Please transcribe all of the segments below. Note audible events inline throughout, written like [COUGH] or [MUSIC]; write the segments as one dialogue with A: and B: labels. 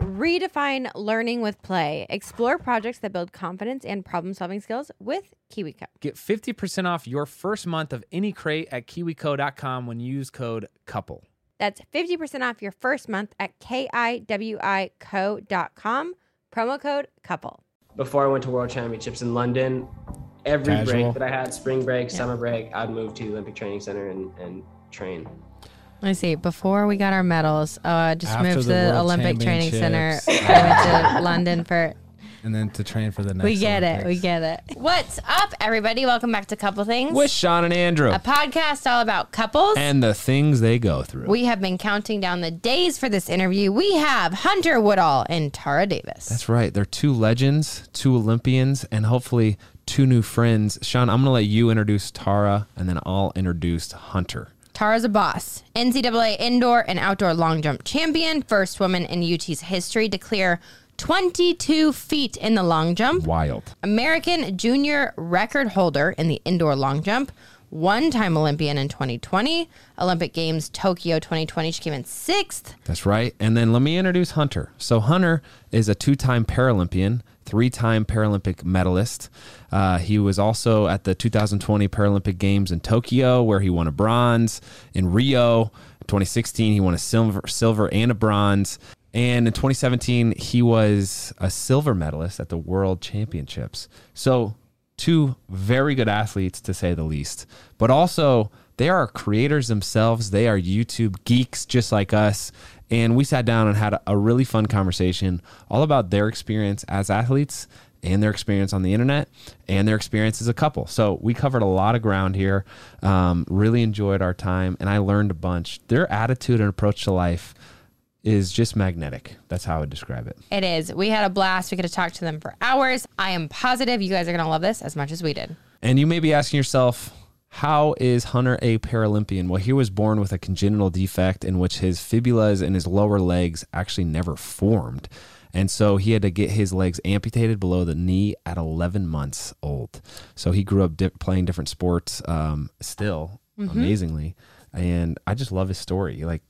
A: Redefine learning with play. Explore projects that build confidence and problem solving skills with KiwiCo.
B: Get 50% off your first month of any crate at kiwico.com when you use code COUPLE.
A: That's 50% off your first month at kiwico.com. Promo code COUPLE.
C: Before I went to World Championships in London, every Casual. break that I had, spring break, yeah. summer break, I'd move to the Olympic Training Center and, and train.
A: Let me see. Before we got our medals, uh, I just After moved to the the Olympic Training Center. [LAUGHS] I went to London for.
B: and then to train for the next.
A: We get it. We get it. What's up, everybody? Welcome back to Couple Things,
B: With Shawn and Andrew.
A: a podcast all about couples.
B: and the things they go through.
A: we have been counting down the days for this interview. We have Hunter Woodhall and Tara Davis.
B: That's right. They're two legends, two Olympians, and hopefully two new friends. Shawn, I'm going to let you introduce Tara, and then I'll introduce Hunter.
A: Tara's a boss. NCAA indoor and outdoor long jump champion, first woman in UT's history to clear 22 feet in the long jump.
B: Wild.
A: American junior record holder in the indoor long jump. One time Olympian in 2020, Olympic Games Tokyo 2020. She came in sixth.
B: That's right. And then let me introduce Hunter. So, Hunter is a two time Paralympian three time Paralympic medalist. Uh, he was also at the 2020 Paralympic Games in Tokyo, where he won a bronze. In Rio 2016, he won a silver, silver and a bronze. And in 2017, he was a silver medalist at the World Championships. So, two very good athletes, to say the least. But also, they are creators themselves. They are YouTube geeks just like us. And we sat down and had a really fun conversation all about their experience as athletes and their experience on the internet and their experience as a couple. So we covered a lot of ground here. Um, really enjoyed our time, and I learned a bunch. Their attitude and approach to life is just magnetic. That's how I would describe it.
A: It is. We had a blast. We could have talked to them for hours. I am positive you guys are going to love this as much as we did.
B: And you may be asking yourself, how is Hunter a Paralympian? Well, he was born with a congenital defect in which his fibulas and his lower legs actually never formed. And so he had to get his legs amputated below the knee at 11 months old. So he grew up dip, playing different sports um, still, mm-hmm. amazingly. And I just love his story. He, like,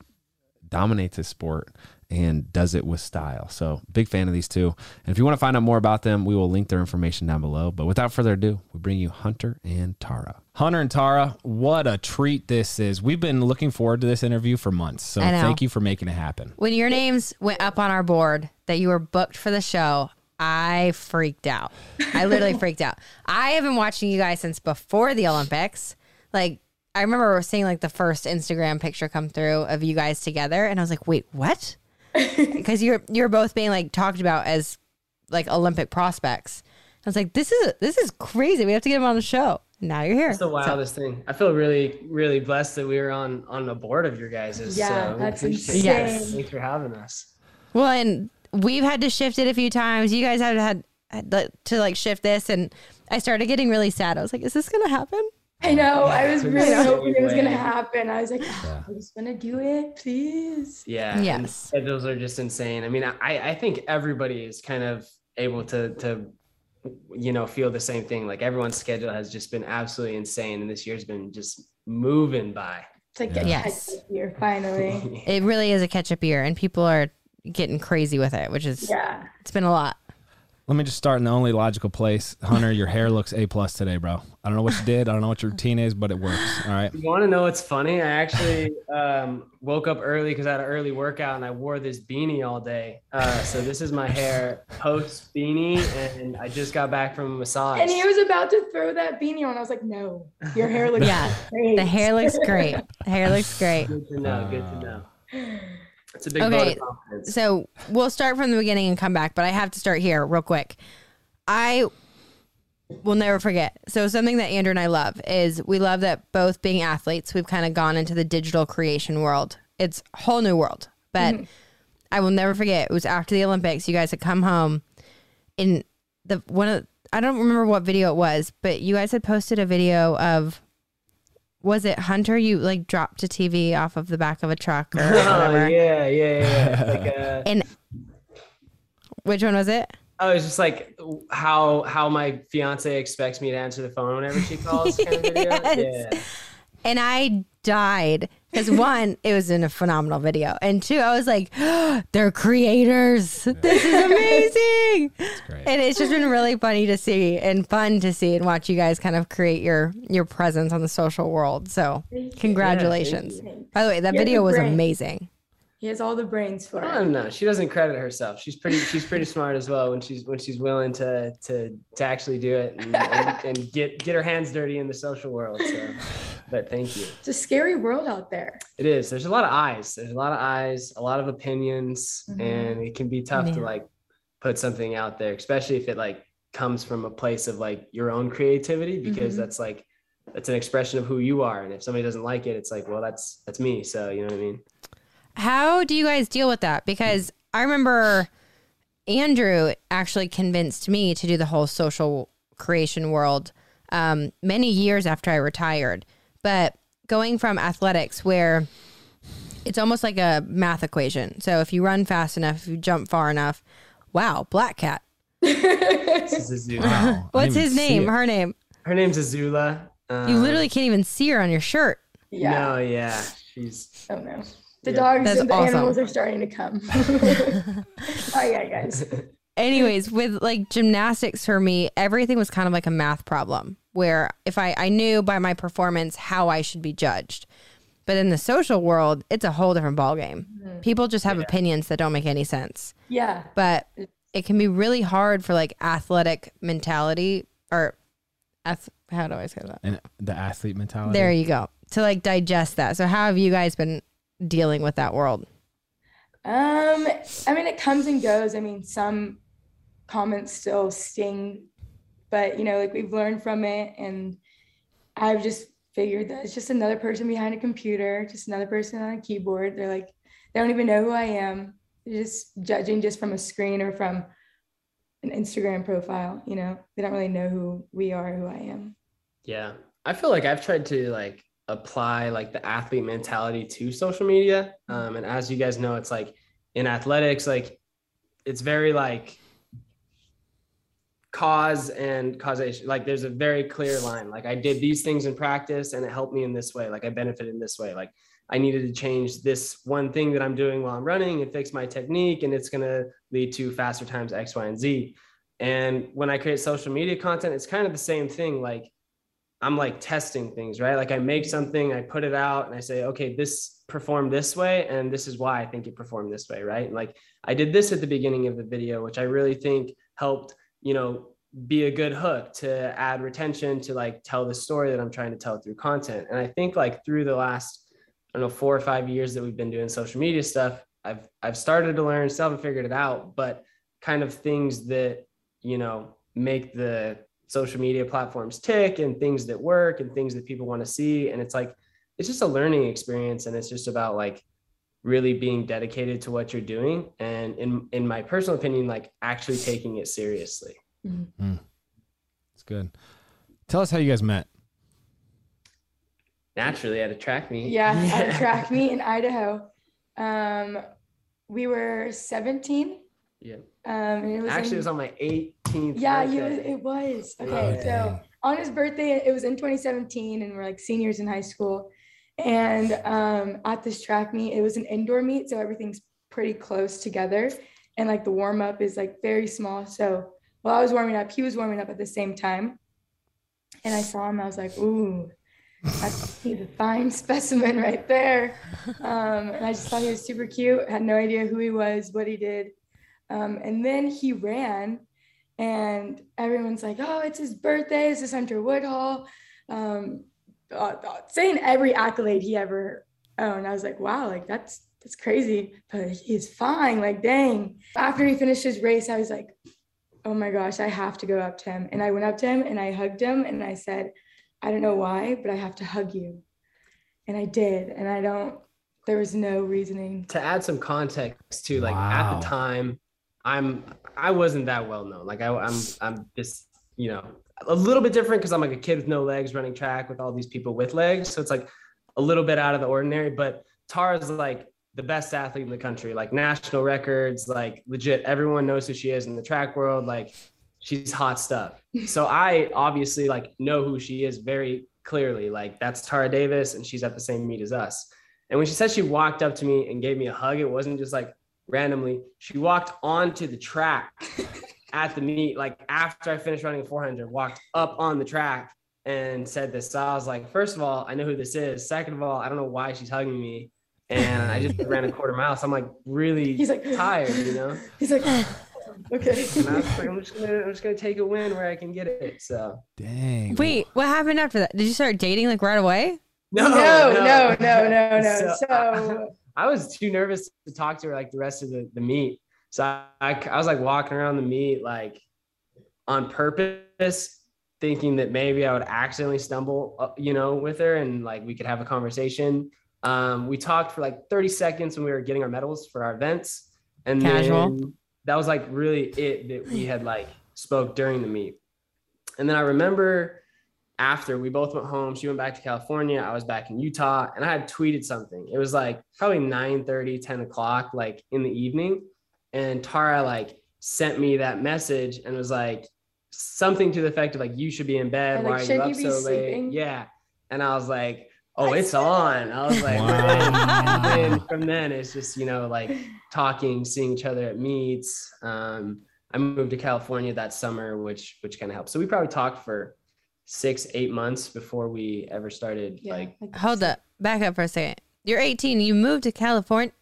B: dominates his sport and does it with style. So, big fan of these two. And if you want to find out more about them, we will link their information down below. But without further ado, we bring you Hunter and Tara. Hunter and Tara, what a treat this is. We've been looking forward to this interview for months. So, thank you for making it happen.
A: When your names went up on our board that you were booked for the show, I freaked out. I literally [LAUGHS] freaked out. I have been watching you guys since before the Olympics. Like, I remember seeing like the first Instagram picture come through of you guys together, and I was like, wait, what? [LAUGHS] because you're you're both being like talked about as like Olympic prospects. I was like, this is this is crazy. We have to get him on the show. Now you're here.
C: It's the wildest so. thing. I feel really really blessed that we were on on the board of your guys's. Yeah, so that's insane. Yes. Thanks for having us.
A: Well, and we've had to shift it a few times. You guys have had to like shift this, and I started getting really sad. I was like, is this gonna happen?
D: [LAUGHS] I know. I was really so hoping it was going to happen. I was like, ah, yeah. I'm just going to do it, please.
C: Yeah. Yes. And schedules are just insane. I mean, I, I think everybody is kind of able to, to, you know, feel the same thing. Like everyone's schedule has just been absolutely insane. And this year's been just moving by.
D: It's like yeah. yes. year, finally.
A: [LAUGHS] it really is a catch up year and people are getting crazy with it, which is, yeah, it's been a lot.
B: Let me just start in the only logical place. Hunter, your hair looks A plus today, bro. I don't know what you did. I don't know what your routine is, but it works. All right.
C: You want to know what's funny? I actually um, woke up early because I had an early workout and I wore this beanie all day. Uh, so this is my hair post beanie, and I just got back from a massage.
D: And he was about to throw that beanie on. I was like, no, your hair looks [LAUGHS] yeah.
A: Great. The hair looks great. The hair looks great.
C: Good to know. Good to know. [SIGHS] [LAUGHS] It's a big okay,
A: So we'll start from the beginning and come back, but I have to start here real quick. I will never forget. So something that Andrew and I love is we love that both being athletes, we've kind of gone into the digital creation world. It's a whole new world. But mm-hmm. I will never forget. It was after the Olympics. You guys had come home in the one of I don't remember what video it was, but you guys had posted a video of was it Hunter? You like dropped a TV off of the back of a truck or [LAUGHS]
C: oh,
A: yeah,
C: yeah, yeah.
A: Like [LAUGHS] uh, and which one was it?
C: Oh, it's just like how how my fiance expects me to answer the phone whenever she calls. Kind of [LAUGHS] yes. Yeah.
A: And I died because one, it was in a phenomenal video, and two, I was like, oh, [GASPS] "They're creators. This is amazing." amazing. It's and it's just been really funny to see and fun to see and watch you guys kind of create your your presence on the social world. So congratulations. Yeah, By the way, that You're video was amazing.
D: He has all the brains for oh, it.
C: No, she doesn't credit herself. She's pretty. She's pretty smart as well when she's when she's willing to to to actually do it and, and, and get get her hands dirty in the social world. So. But thank you.
D: It's a scary world out there.
C: It is. There's a lot of eyes. There's a lot of eyes. A lot of opinions, mm-hmm. and it can be tough to like put something out there, especially if it like comes from a place of like your own creativity, mm-hmm. because mm-hmm. that's like that's an expression of who you are. And if somebody doesn't like it, it's like, well, that's that's me. So you know what I mean.
A: How do you guys deal with that? Because I remember Andrew actually convinced me to do the whole social creation world um, many years after I retired. But going from athletics, where it's almost like a math equation. So if you run fast enough, if you jump far enough, wow, Black Cat. wow. What's his name? Her name.
C: Her name's Azula.
A: Um, you literally can't even see her on your shirt.
C: Yeah. No, yeah. She's.
D: Oh, no. The yeah. dogs That's and the awesome. animals are starting to come. [LAUGHS] oh, yeah, guys.
A: Anyways, with like gymnastics for me, everything was kind of like a math problem where if I, I knew by my performance how I should be judged. But in the social world, it's a whole different ballgame. Mm-hmm. People just have yeah. opinions that don't make any sense.
D: Yeah.
A: But it can be really hard for like athletic mentality or ath- how do I say that?
B: And the athlete mentality.
A: There you go. To like digest that. So how have you guys been dealing with that world?
D: Um, I mean, it comes and goes. I mean, some comments still sting, but you know, like we've learned from it, and I've just figured that it's just another person behind a computer, just another person on a keyboard. They're like, they don't even know who I am. They're just judging just from a screen or from an Instagram profile, you know, they don't really know who we are, who I am.
C: Yeah. I feel like I've tried to like apply like the athlete mentality to social media. Mm-hmm. Um, and as you guys know, it's like in athletics, like it's very like cause and causation like there's a very clear line like i did these things in practice and it helped me in this way like i benefited in this way like i needed to change this one thing that i'm doing while i'm running and fix my technique and it's going to lead to faster times x y and z and when i create social media content it's kind of the same thing like i'm like testing things right like i make something i put it out and i say okay this performed this way and this is why i think it performed this way right and like i did this at the beginning of the video which i really think helped you know, be a good hook to add retention to like tell the story that I'm trying to tell through content. And I think like through the last, I don't know, four or five years that we've been doing social media stuff, I've I've started to learn, still haven't figured it out, but kind of things that, you know, make the social media platforms tick and things that work and things that people want to see. And it's like it's just a learning experience and it's just about like really being dedicated to what you're doing and in in my personal opinion like actually taking it seriously it's mm-hmm. Hmm.
B: good tell us how you guys met
C: naturally at a track meet
D: yeah at a [LAUGHS] track meet in idaho um we were 17
C: yeah um it was actually in, it was on my 18th yeah it
D: was okay oh, so on his birthday it was in 2017 and we're like seniors in high school and um, at this track meet, it was an indoor meet, so everything's pretty close together. And like the warm up is like very small. So while I was warming up, he was warming up at the same time. And I saw him, I was like, ooh, that's he's a fine [LAUGHS] specimen right there. Um, and I just thought he was super cute, had no idea who he was, what he did. Um, and then he ran, and everyone's like, oh, it's his birthday. This is Hunter Woodhall. Um, uh, saying every accolade he ever owned. I was like, wow, like that's that's crazy, but he's fine. Like, dang. After he finished his race, I was like, oh my gosh, I have to go up to him. And I went up to him and I hugged him and I said, I don't know why, but I have to hug you. And I did. And I don't, there was no reasoning.
C: To add some context to like wow. at the time, I'm I wasn't that well known. Like I, I'm I'm just you know a little bit different because I'm like a kid with no legs running track with all these people with legs. So it's like a little bit out of the ordinary. But Tara's like the best athlete in the country, like national records, like legit. Everyone knows who she is in the track world. Like she's hot stuff. [LAUGHS] So I obviously like know who she is very clearly. Like that's Tara Davis, and she's at the same meet as us. And when she said she walked up to me and gave me a hug, it wasn't just like randomly. She walked onto the track [LAUGHS] at the meet, like after I finished running 400, walked up on the track and said this. So I was like, first of all, I know who this is. Second of all, I don't know why she's hugging me. And I just ran a [LAUGHS] quarter mile. So I'm like really He's like, [SIGHS] tired, you know?
D: He's like, [SIGHS] okay. And I was like,
C: I'm just gonna I'm just gonna take a win where I can get it. So
B: dang.
A: Wait, what happened after that? Did you start dating like right away?
D: No, no, no, no, no, no. [LAUGHS] So,
C: so I, I was too nervous to talk to her like the rest of the, the meet. So I, I was like walking around the meet like on purpose, thinking that maybe I would accidentally stumble, uh, you know, with her and like we could have a conversation. Um, we talked for like 30 seconds when we were getting our medals for our events, and Casual. that was like really it that we had like spoke during the meet. And then I remember after we both went home, she went back to California. I was back in Utah and I had tweeted something. It was like probably 9 30, 10 o'clock, like in the evening. And Tara like sent me that message and was like something to the effect of like you should be in bed. Like, Why are you up you so sleeping? late? Yeah. And I was like, oh, I it's said- on. I was like, wow. and from then it's just you know like talking, seeing each other at meets. Um, I moved to California that summer, which which kind of helped. So we probably talked for six, eight months before we ever started. Yeah, like,
A: hold up, back up for a second. You're 18. You moved to California.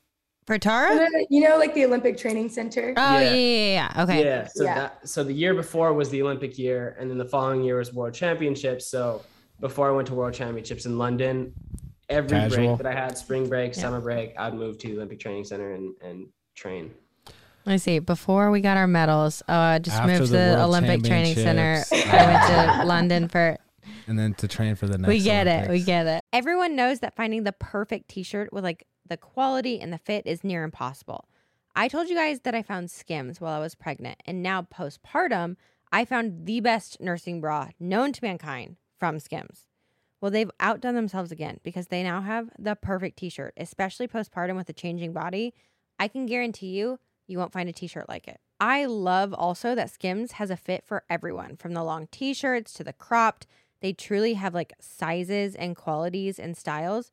A: For Tara? Uh,
D: you know, like the Olympic Training Center.
A: Oh yeah, yeah, yeah. yeah. Okay. Yeah.
C: So yeah. that so the year before was the Olympic year, and then the following year was World Championships. So before I went to World Championships in London, every Casual. break that I had, spring break, yeah. summer break, I'd move to the Olympic Training Center and, and train.
A: I see. Before we got our medals, uh, just After moved to the, the Olympic Training Center. [LAUGHS] I went to London for
B: and then to train for the next.
A: We get
B: Olympics.
A: it. We get it. Everyone knows that finding the perfect t-shirt with like the quality and the fit is near impossible. I told you guys that I found Skims while I was pregnant, and now postpartum, I found the best nursing bra known to mankind from Skims. Well, they've outdone themselves again because they now have the perfect t shirt, especially postpartum with a changing body. I can guarantee you, you won't find a t shirt like it. I love also that Skims has a fit for everyone from the long t shirts to the cropped. They truly have like sizes and qualities and styles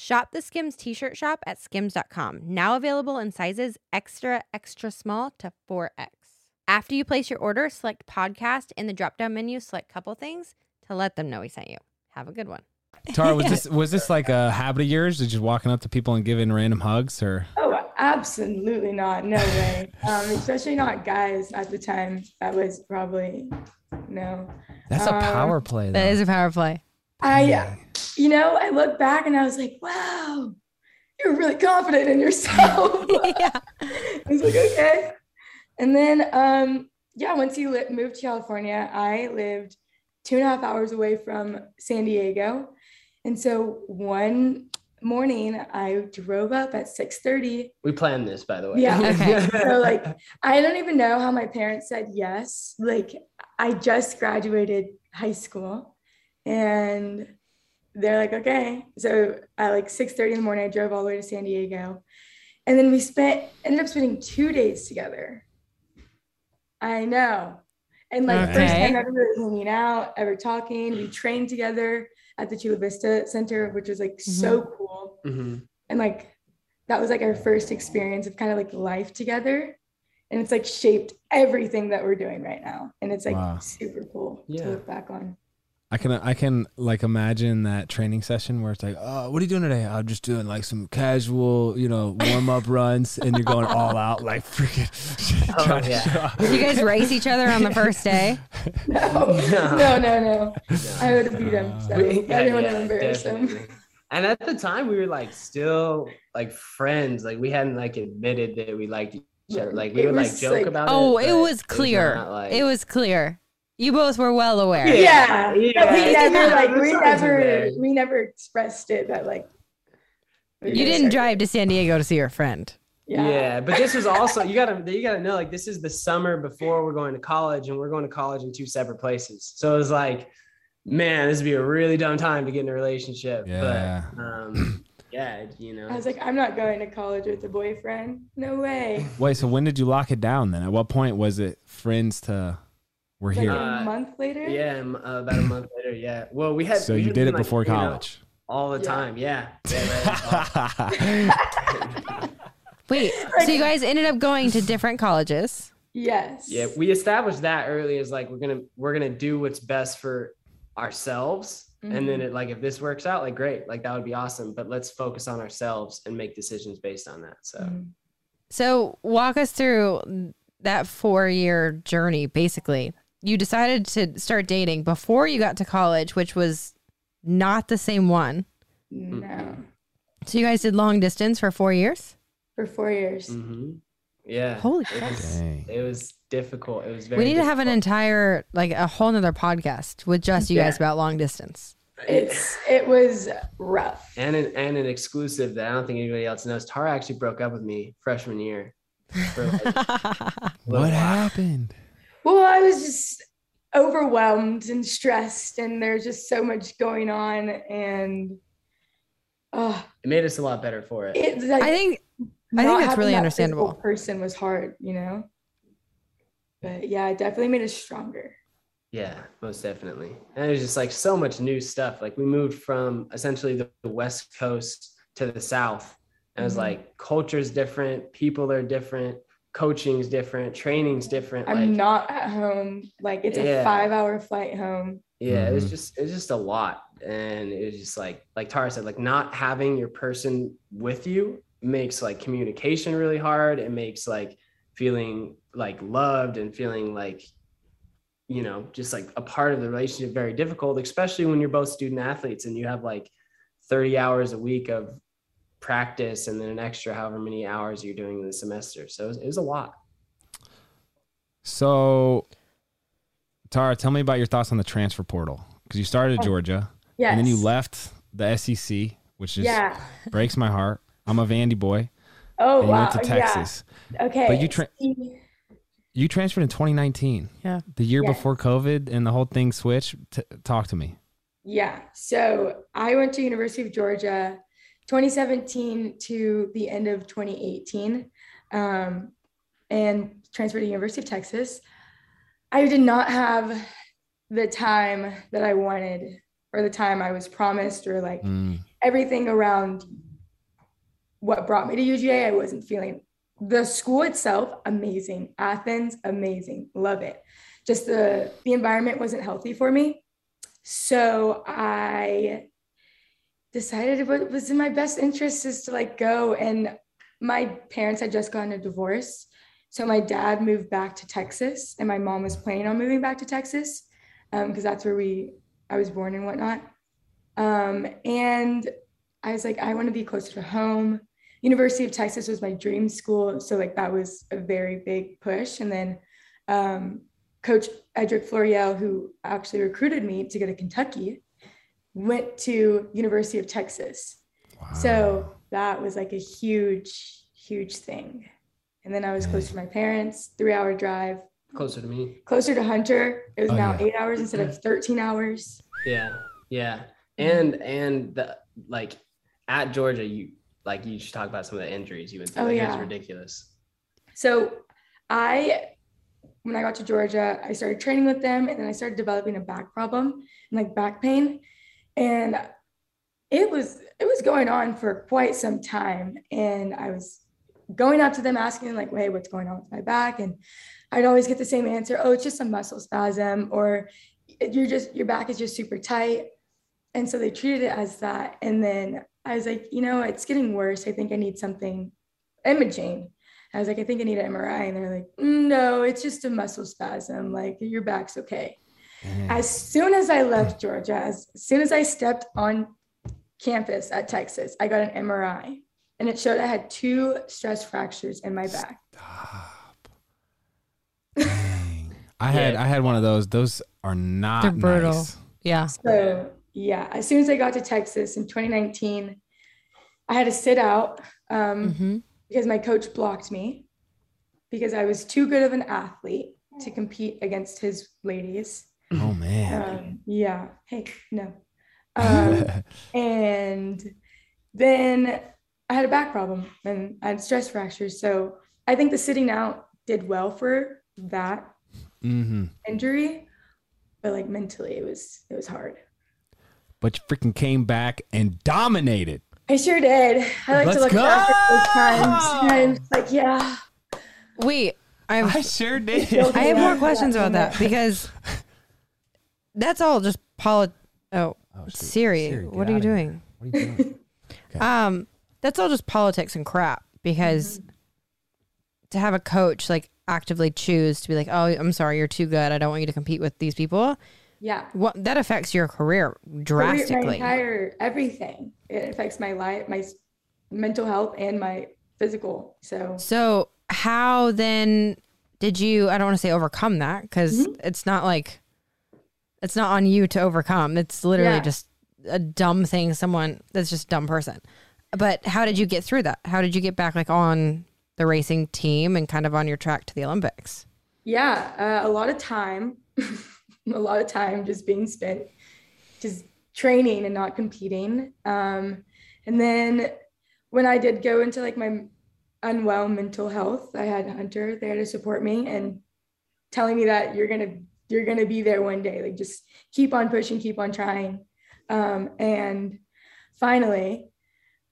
A: Shop the Skims t shirt shop at skims.com, now available in sizes extra, extra small to 4X. After you place your order, select podcast in the drop down menu, select couple things to let them know we sent you. Have a good one.
B: Tara, was [LAUGHS] this was this like a habit of yours? Did you walking up to people and giving random hugs or?
D: Oh, absolutely not. No way. [LAUGHS] Um, especially not guys at the time. That was probably no.
B: That's um, a uh, power play. Though. That is a
A: power play. I
D: yeah you know, I look back and I was like, wow, you're really confident in yourself. [LAUGHS] yeah. I was like, okay. And then, um, yeah, once you li- moved to California, I lived two and a half hours away from San Diego. And so one morning I drove up at 6:30.
C: We planned this by the way. Yeah. Okay.
D: [LAUGHS] so like I don't even know how my parents said yes. Like I just graduated high school and they're like, okay. So at like 6:30 in the morning, I drove all the way to San Diego. And then we spent ended up spending two days together. I know. And like okay. first time ever really hanging out, ever talking. We trained together at the Chula Vista Center, which was like mm-hmm. so cool. Mm-hmm. And like that was like our first experience of kind of like life together. And it's like shaped everything that we're doing right now. And it's like wow. super cool yeah. to look back on.
B: I can I can like imagine that training session where it's like, oh, what are you doing today? I'm just doing like some casual, you know, warm up [LAUGHS] runs, and you're going all out, like freaking. [LAUGHS] Oh,
A: yeah. Did you guys race each other on the first day?
D: [LAUGHS] no, no, no, no. I would have beat him. Uh, so. yeah, Everyone yeah,
C: him. And at the time, we were like still like friends. Like we hadn't like admitted that we liked each other. Like we it would like joke like, about
A: oh, it. Oh, it was clear. It was, like, it was clear. You both were well aware.
D: Yeah. yeah. yeah. We never like we never we never expressed it that like
A: You didn't drive to San Diego to see your friend.
C: Yeah. yeah. but this was also you gotta you gotta know like this is the summer before we're going to college and we're going to college in two separate places so it was like man this would be a really dumb time to get in a relationship yeah. but um [CLEARS THROAT] yeah you know
D: i was like i'm not going to college with a boyfriend no way
B: wait so when did you lock it down then at what point was it friends to we're like here. a uh,
D: month later.
C: Yeah, about a month later. Yeah. Well, we had.
B: So you did it like, before college.
C: You know, all the yeah. time. Yeah. yeah [LAUGHS] [LAUGHS]
A: Wait. So you guys ended up going to different colleges.
D: Yes.
C: Yeah, we established that early as like we're gonna we're gonna do what's best for ourselves. Mm-hmm. And then mm-hmm. it like if this works out, like great, like that would be awesome. But let's focus on ourselves and make decisions based on that. So mm-hmm.
A: So walk us through that four year journey basically you decided to start dating before you got to college, which was not the same one.
D: No.
A: So you guys did long distance for four years?
D: For four years.
C: Mm-hmm. Yeah.
A: Holy it
C: was, it was, difficult. It was
A: very. We need difficult. to have an entire, like, a whole nother podcast with just you yeah. guys about long distance.
D: It's it was rough.
C: And an and an exclusive that I don't think anybody else knows. Tara actually broke up with me freshman year. [LAUGHS]
B: Like [LAUGHS] what happened?
D: Well, I was just overwhelmed and stressed, and there's just so much going on, and oh,
C: it made us a lot better for it. it like,
A: I think I think that's really that understandable.
D: Person was hard, you know. But yeah, it definitely made us stronger.
C: Yeah, most definitely. And it was just like so much new stuff. Like we moved from essentially the West Coast to the South. And mm-hmm. it was mm-hmm. like culture's different, people are different coaching's different, training's different.
D: I'm like, not at home. Like it's yeah. a five hour flight home.
C: Yeah, mm-hmm. it was mm-hmm. just it's just a lot. And it was just like like Tara said, like not having your person with you makes like communication really hard. It makes like feeling like loved and feeling like you know, just like a part of the relationship very difficult, especially when you're both student athletes and you have like 30 hours a week of practice and then an extra however many hours you're doing in the semester. So it was, it was a lot.
B: So, Tara, tell me about your thoughts on the transfer portal because you started at oh, Georgia,
D: yes.
B: and then you left the SEC, which is yeah. breaks my heart. I'm a Vandy boy.
D: Oh wow! Went to Texas. Yeah.
B: Okay, but you tra- you transferred in 2019.
A: Yeah,
B: the year yeah. before COVID and the whole thing switched. T- talk to me.
D: Yeah, so I went to University of Georgia 2017 to the end of 2018 um, and transferred to university of texas i did not have the time that i wanted or the time i was promised or like mm. everything around what brought me to uga i wasn't feeling the school itself amazing athens amazing love it just the the environment wasn't healthy for me so i decided what was in my best interest is to like go. And my parents had just gotten a divorce. So my dad moved back to Texas and my mom was planning on moving back to Texas because um, that's where we, I was born and whatnot. Um, and I was like, I want to be closer to home. University of Texas was my dream school. So like that was a very big push. And then um, Coach Edrick Floreal, who actually recruited me to go to Kentucky, went to University of Texas. Wow. So that was like a huge, huge thing. And then I was close to my parents, three hour drive.
C: Closer to me.
D: Closer to Hunter. It was oh, now yeah. eight hours instead of 13 hours.
C: Yeah. Yeah. And, and the, like at Georgia, you, like you should talk about some of the injuries you went through. Oh, like, yeah. It was ridiculous.
D: So I when I got to Georgia, I started training with them and then I started developing a back problem and like back pain and it was it was going on for quite some time and i was going up to them asking like hey what's going on with my back and i'd always get the same answer oh it's just a muscle spasm or you're just your back is just super tight and so they treated it as that and then i was like you know it's getting worse i think i need something imaging i was like i think i need an mri and they're like mm, no it's just a muscle spasm like your back's okay Mm-hmm. As soon as I left Georgia, as soon as I stepped on campus at Texas, I got an MRI and it showed I had two stress fractures in my back. Stop.
B: [LAUGHS] Dang. I had I had one of those. Those are not They're brutal. Nice.
A: Yeah.
D: So yeah, as soon as I got to Texas in 2019, I had to sit out um, mm-hmm. because my coach blocked me because I was too good of an athlete to compete against his ladies.
B: Oh [LAUGHS] man.
D: Um, yeah. Hey, no. [LAUGHS] Um, and then I had a back problem and I had stress fractures. So I think the sitting out did well for that mm-hmm. injury, but like mentally, it was it was hard.
B: But you freaking came back and dominated.
D: I sure did. I like Let's to look go! back at those times. And I'm like, yeah.
A: Wait, I'm, i sure did. I have more questions about that because [LAUGHS] that's all just poli- oh, oh Siri, Siri what are you doing? What are you doing? [LAUGHS] okay. Um, that's all just politics and crap because mm-hmm. to have a coach like actively choose to be like, "Oh, I'm sorry, you're too good. I don't want you to compete with these people."
D: Yeah.
A: What that affects your career drastically.
D: My entire everything. It affects my life, my mental health and my physical. So
A: So how then did you I don't want to say overcome that because mm-hmm. it's not like it's not on you to overcome. It's literally yeah. just a dumb thing someone that's just dumb person. But how did you get through that? How did you get back like on the racing team and kind of on your track to the Olympics?
D: Yeah, uh, a lot of time, [LAUGHS] a lot of time just being spent just training and not competing. Um, and then when I did go into like my unwell mental health, I had Hunter there to support me and telling me that you're going to you're going to be there one day. Like just keep on pushing, keep on trying. Um, and finally,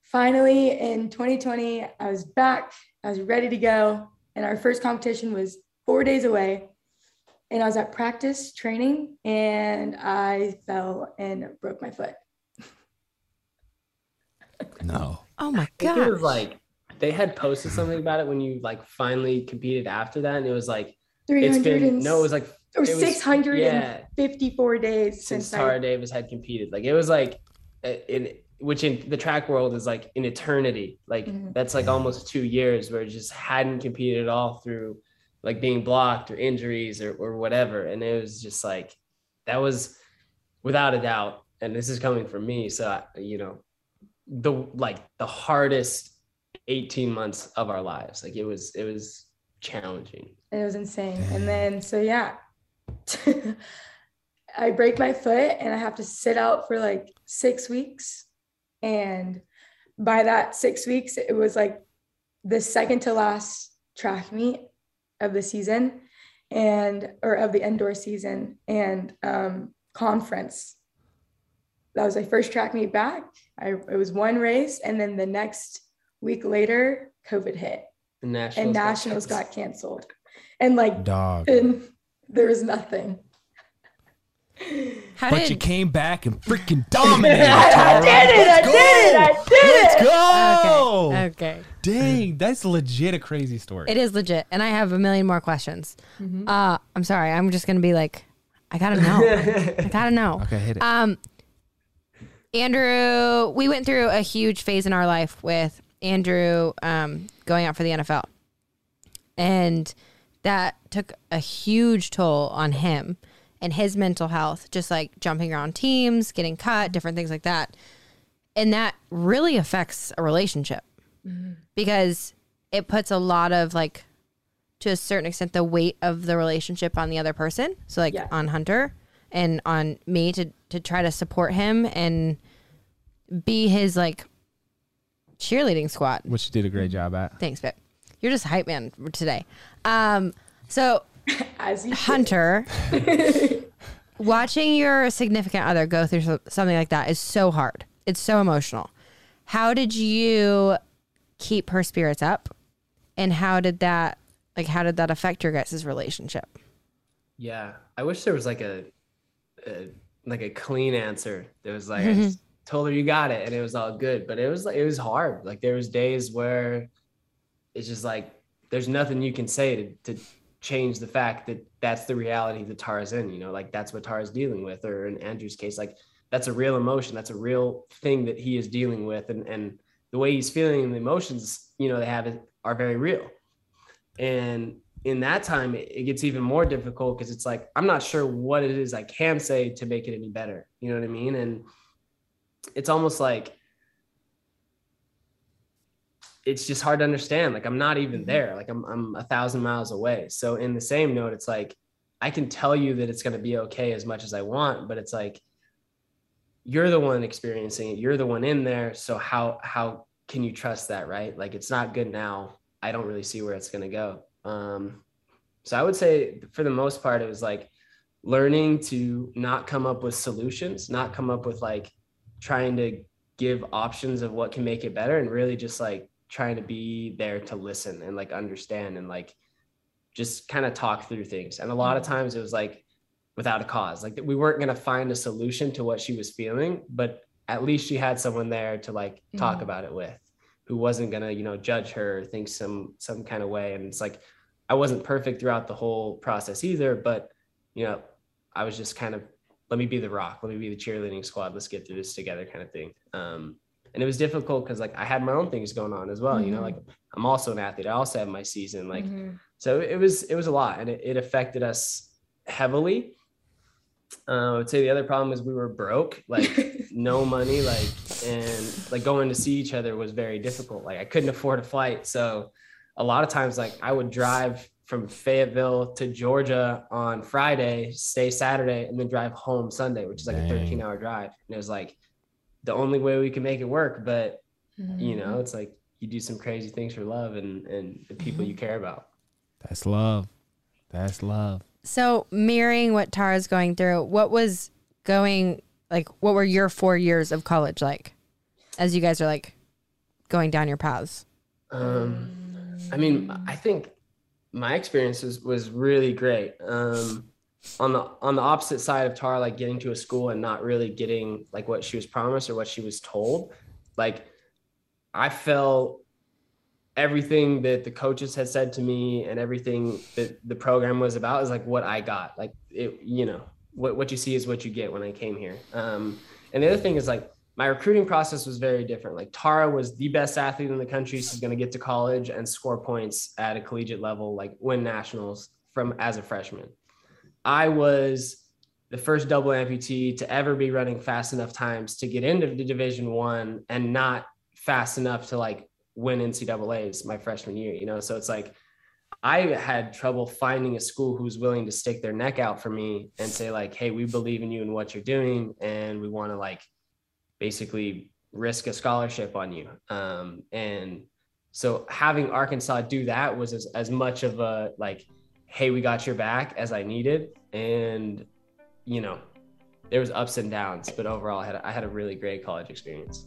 D: finally in 2020, I was back, I was ready to go. And our first competition was four days away. And I was at practice training and I fell and broke my foot. [LAUGHS]
B: No.
A: Oh my God.
C: It was like, they had posted something about it when you like finally competed after that. And it was like, it's been, no, it was like
D: or 654 yeah, days
C: since, since Tara I, Davis had competed. Like it was like in which in the track world is like an eternity. Like mm-hmm. that's like almost two years where it just hadn't competed at all through like being blocked or injuries or, or whatever. And it was just like that was without a doubt. And this is coming from me. So I, you know, the like the hardest 18 months of our lives. Like it was it was challenging.
D: It was insane. And then so yeah, [LAUGHS] I break my foot and I have to sit out for like six weeks. And by that six weeks, it was like the second to last track meet of the season and or of the indoor season and um, conference. That was my first track meet back. I it was one race, and then the next week later, COVID hit, and nationals, and nationals got, canceled. got canceled. And like dog, and there was nothing.
B: How but did... you came back and freaking dominated.
D: [LAUGHS] I did it! Let's I go. did it! I did
B: Let's it! Let's go! Okay. okay. Dang, that's legit a crazy story.
A: It is legit, and I have a million more questions. Mm-hmm. Uh, I'm sorry, I'm just gonna be like, I gotta know. [LAUGHS] I gotta know. Okay, hit it. Um, Andrew, we went through a huge phase in our life with Andrew um, going out for the NFL, and that took a huge toll on him and his mental health, just like jumping around teams, getting cut, different things like that. And that really affects a relationship mm-hmm. because it puts a lot of like, to a certain extent, the weight of the relationship on the other person. So, like yeah. on Hunter and on me to, to try to support him and be his like cheerleading squad,
B: which you did a great job at.
A: Thanks, Pip. You're just hype man today. Um, so, [LAUGHS] Hunter, [LAUGHS] watching your significant other go through something like that is so hard. It's so emotional. How did you keep her spirits up? And how did that like how did that affect your guys' relationship?
C: Yeah, I wish there was like a, a like a clean answer. There was like mm-hmm. told her you got it and it was all good, but it was like it was hard. Like there was days where it's just like there's nothing you can say to, to change the fact that that's the reality that Tar is in, you know, like that's what Tar is dealing with, or in Andrew's case, like that's a real emotion. That's a real thing that he is dealing with. And, and the way he's feeling and the emotions, you know, they have are very real. And in that time, it, it gets even more difficult because it's like, I'm not sure what it is I can say to make it any better. You know what I mean? And it's almost like it's just hard to understand. Like I'm not even mm-hmm. there. Like I'm I'm a thousand miles away. So in the same note, it's like I can tell you that it's going to be okay as much as I want, but it's like you're the one experiencing it. You're the one in there. So how how can you trust that, right? Like it's not good now. I don't really see where it's going to go. Um, so I would say for the most part, it was like learning to not come up with solutions, not come up with like trying to give options of what can make it better, and really just like trying to be there to listen and like understand and like just kind of talk through things. And a lot of mm-hmm. times it was like without a cause, like we weren't going to find a solution to what she was feeling, but at least she had someone there to like talk mm-hmm. about it with who wasn't going to, you know, judge her or think some some kind of way and it's like I wasn't perfect throughout the whole process either, but you know, I was just kind of let me be the rock, let me be the cheerleading squad, let's get through this together kind of thing. Um and it was difficult because like I had my own things going on as well. Mm-hmm. You know, mm-hmm. like I'm also an athlete. I also have my season. Like mm-hmm. so, it was it was a lot, and it, it affected us heavily. Uh, I would say the other problem is we were broke, like [LAUGHS] no money, like and like going to see each other was very difficult. Like I couldn't afford a flight, so a lot of times like I would drive from Fayetteville to Georgia on Friday, stay Saturday, and then drive home Sunday, which is like Dang. a 13 hour drive. And it was like the only way we can make it work. But mm-hmm. you know, it's like you do some crazy things for love and and the people mm-hmm. you care about.
B: That's love. That's love.
A: So mirroring what Tara's going through, what was going like? What were your four years of college like? As you guys are like going down your paths.
C: Um, I mean, I think my experience was, was really great. Um, on the on the opposite side of Tara, like getting to a school and not really getting like what she was promised or what she was told, like I felt everything that the coaches had said to me and everything that the program was about is like what I got. Like it, you know, what what you see is what you get when I came here. Um, and the other thing is like my recruiting process was very different. Like Tara was the best athlete in the country. She's going to get to college and score points at a collegiate level, like win nationals from as a freshman. I was the first double amputee to ever be running fast enough times to get into the division one and not fast enough to like win NCAAs my freshman year, you know? So it's like, I had trouble finding a school who's willing to stick their neck out for me and say like, "Hey, we believe in you and what you're doing, and we want to like basically risk a scholarship on you." Um, and so having Arkansas do that was as, as much of a like hey, we got your back as I needed. And, you know, there was ups and downs, but overall I had, I had a really great college experience.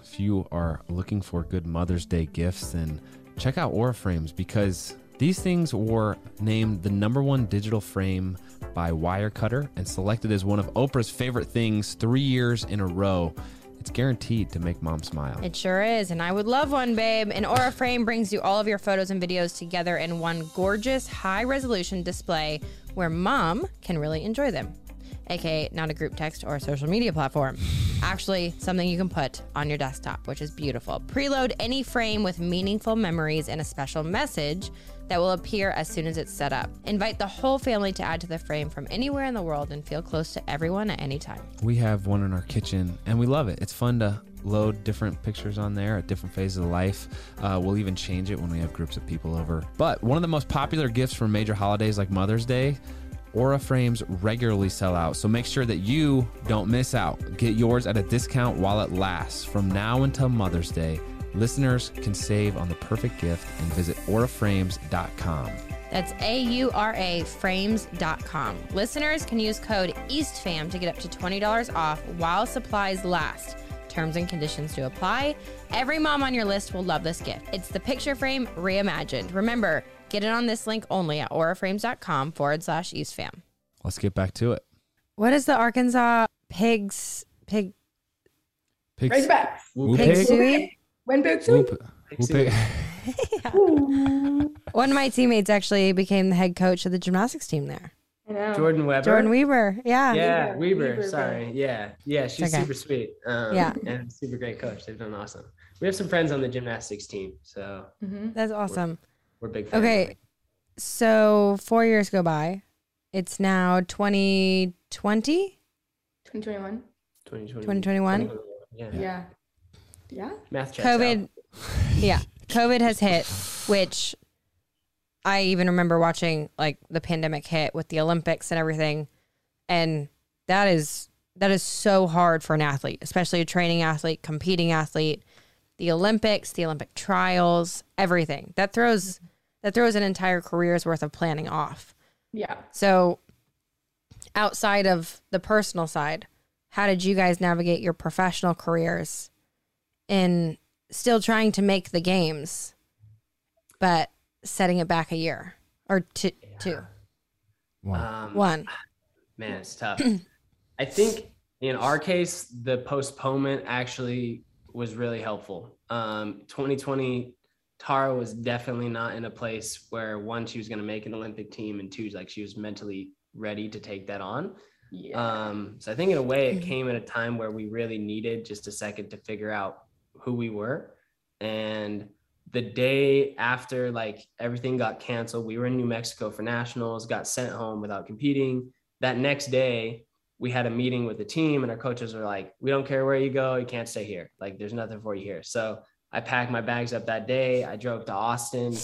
B: if you are looking for good Mother's Day gifts, then check out Aura Frames because these things were named the number one digital frame by Wirecutter and selected as one of Oprah's favorite things three years in a row. It's guaranteed to make mom smile.
A: It sure is, and I would love one, babe. An Aura Frame brings you all of your photos and videos together in one gorgeous, high resolution display where mom can really enjoy them aka not a group text or a social media platform. Actually, something you can put on your desktop, which is beautiful. Preload any frame with meaningful memories and a special message that will appear as soon as it's set up. Invite the whole family to add to the frame from anywhere in the world and feel close to everyone at any time.
B: We have one in our kitchen and we love it. It's fun to load different pictures on there at different phases of life. Uh, we'll even change it when we have groups of people over. But one of the most popular gifts for major holidays like Mother's Day Aura frames regularly sell out, so make sure that you don't miss out. Get yours at a discount while it lasts. From now until Mother's Day, listeners can save on the perfect gift and visit auraframes.com.
A: That's A U R A frames.com. Listeners can use code EASTFAM to get up to $20 off while supplies last. Terms and conditions do apply. Every mom on your list will love this gift. It's the picture frame reimagined. Remember, Get it on this link only at auraframes.com forward slash eastfam.
B: Let's get back to it.
A: What is the Arkansas pigs, pig, pigs, Raise Woo pig pig? suey? When pig suey? pig. [LAUGHS] [LAUGHS] One of my teammates actually became the head coach of the gymnastics team there.
C: Jordyn Wieber.
A: Jordyn
C: Wieber. Yeah. Yeah, Wieber. Wieber, sorry. Yeah. Yeah. She's okay. super sweet. Um, yeah. And super great coach. They've done awesome. We have some friends on the gymnastics team. So mm-hmm.
A: that's awesome. We're-
C: we're big Okay.
A: So four years go by. It's now 2020? 2021.
D: 2020. 2021?
A: Yeah. Yeah. Yeah. Math COVID. Out. [LAUGHS] yeah. COVID has hit, which I even remember watching like the pandemic hit with the Olympics and everything. And that is that is so hard for an athlete, especially a training athlete, competing athlete, the Olympics, the Olympic trials, everything. That throws that throws an entire career's worth of planning off. Yeah. So outside of the personal side, how did you guys navigate your professional careers in still trying to make the games, but setting it back a year or two? Yeah. two?
C: One. Um, One. Man, it's tough. I think in our case, the postponement actually was really helpful. Um, 2020 Tara was definitely not in a place where one, she was going to make an Olympic team, and two, like she was mentally ready to take that on. Yeah. Um, so I think in a way it mm-hmm. came at a time where we really needed just a second to figure out who we were. And the day after like everything got canceled, we were in New Mexico for nationals, got sent home without competing. That next day, we had a meeting with the team and our coaches were like, we don't care where you go, you can't stay here. Like there's nothing for you here. So I packed my bags up that day. I drove to Austin,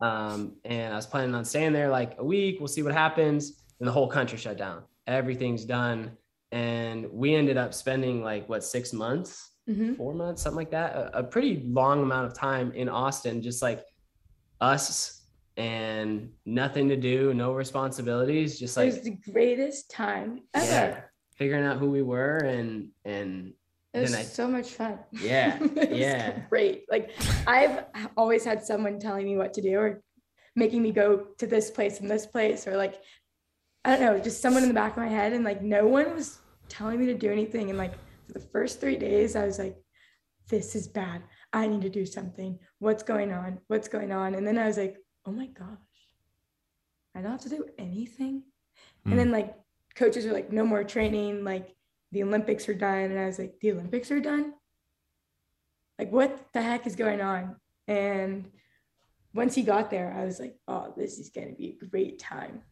C: um, and I was planning on staying there like a week. We'll see what happens. And the whole country shut down. Everything's done, and we ended up spending like what six months, mm-hmm. four months, something like that. A, a pretty long amount of time in Austin, just like us and nothing to do, no responsibilities, just like
D: it
C: was
D: the greatest time ever. Yeah,
C: figuring out who we were and and
D: it was I, so much fun. Yeah. [LAUGHS] yeah. Great. Like I've always had someone telling me what to do or making me go to this place and this place or like I don't know, just someone in the back of my head and like no one was telling me to do anything and like for the first 3 days I was like this is bad. I need to do something. What's going on? What's going on? And then I was like, "Oh my gosh. I don't have to do anything." Mm. And hmm. then like coaches were like, "No more training, like the Olympics are done. And I was like, the Olympics are done? Like, what the heck is going on? And once he got there, I was like, oh, this is going to be a great time.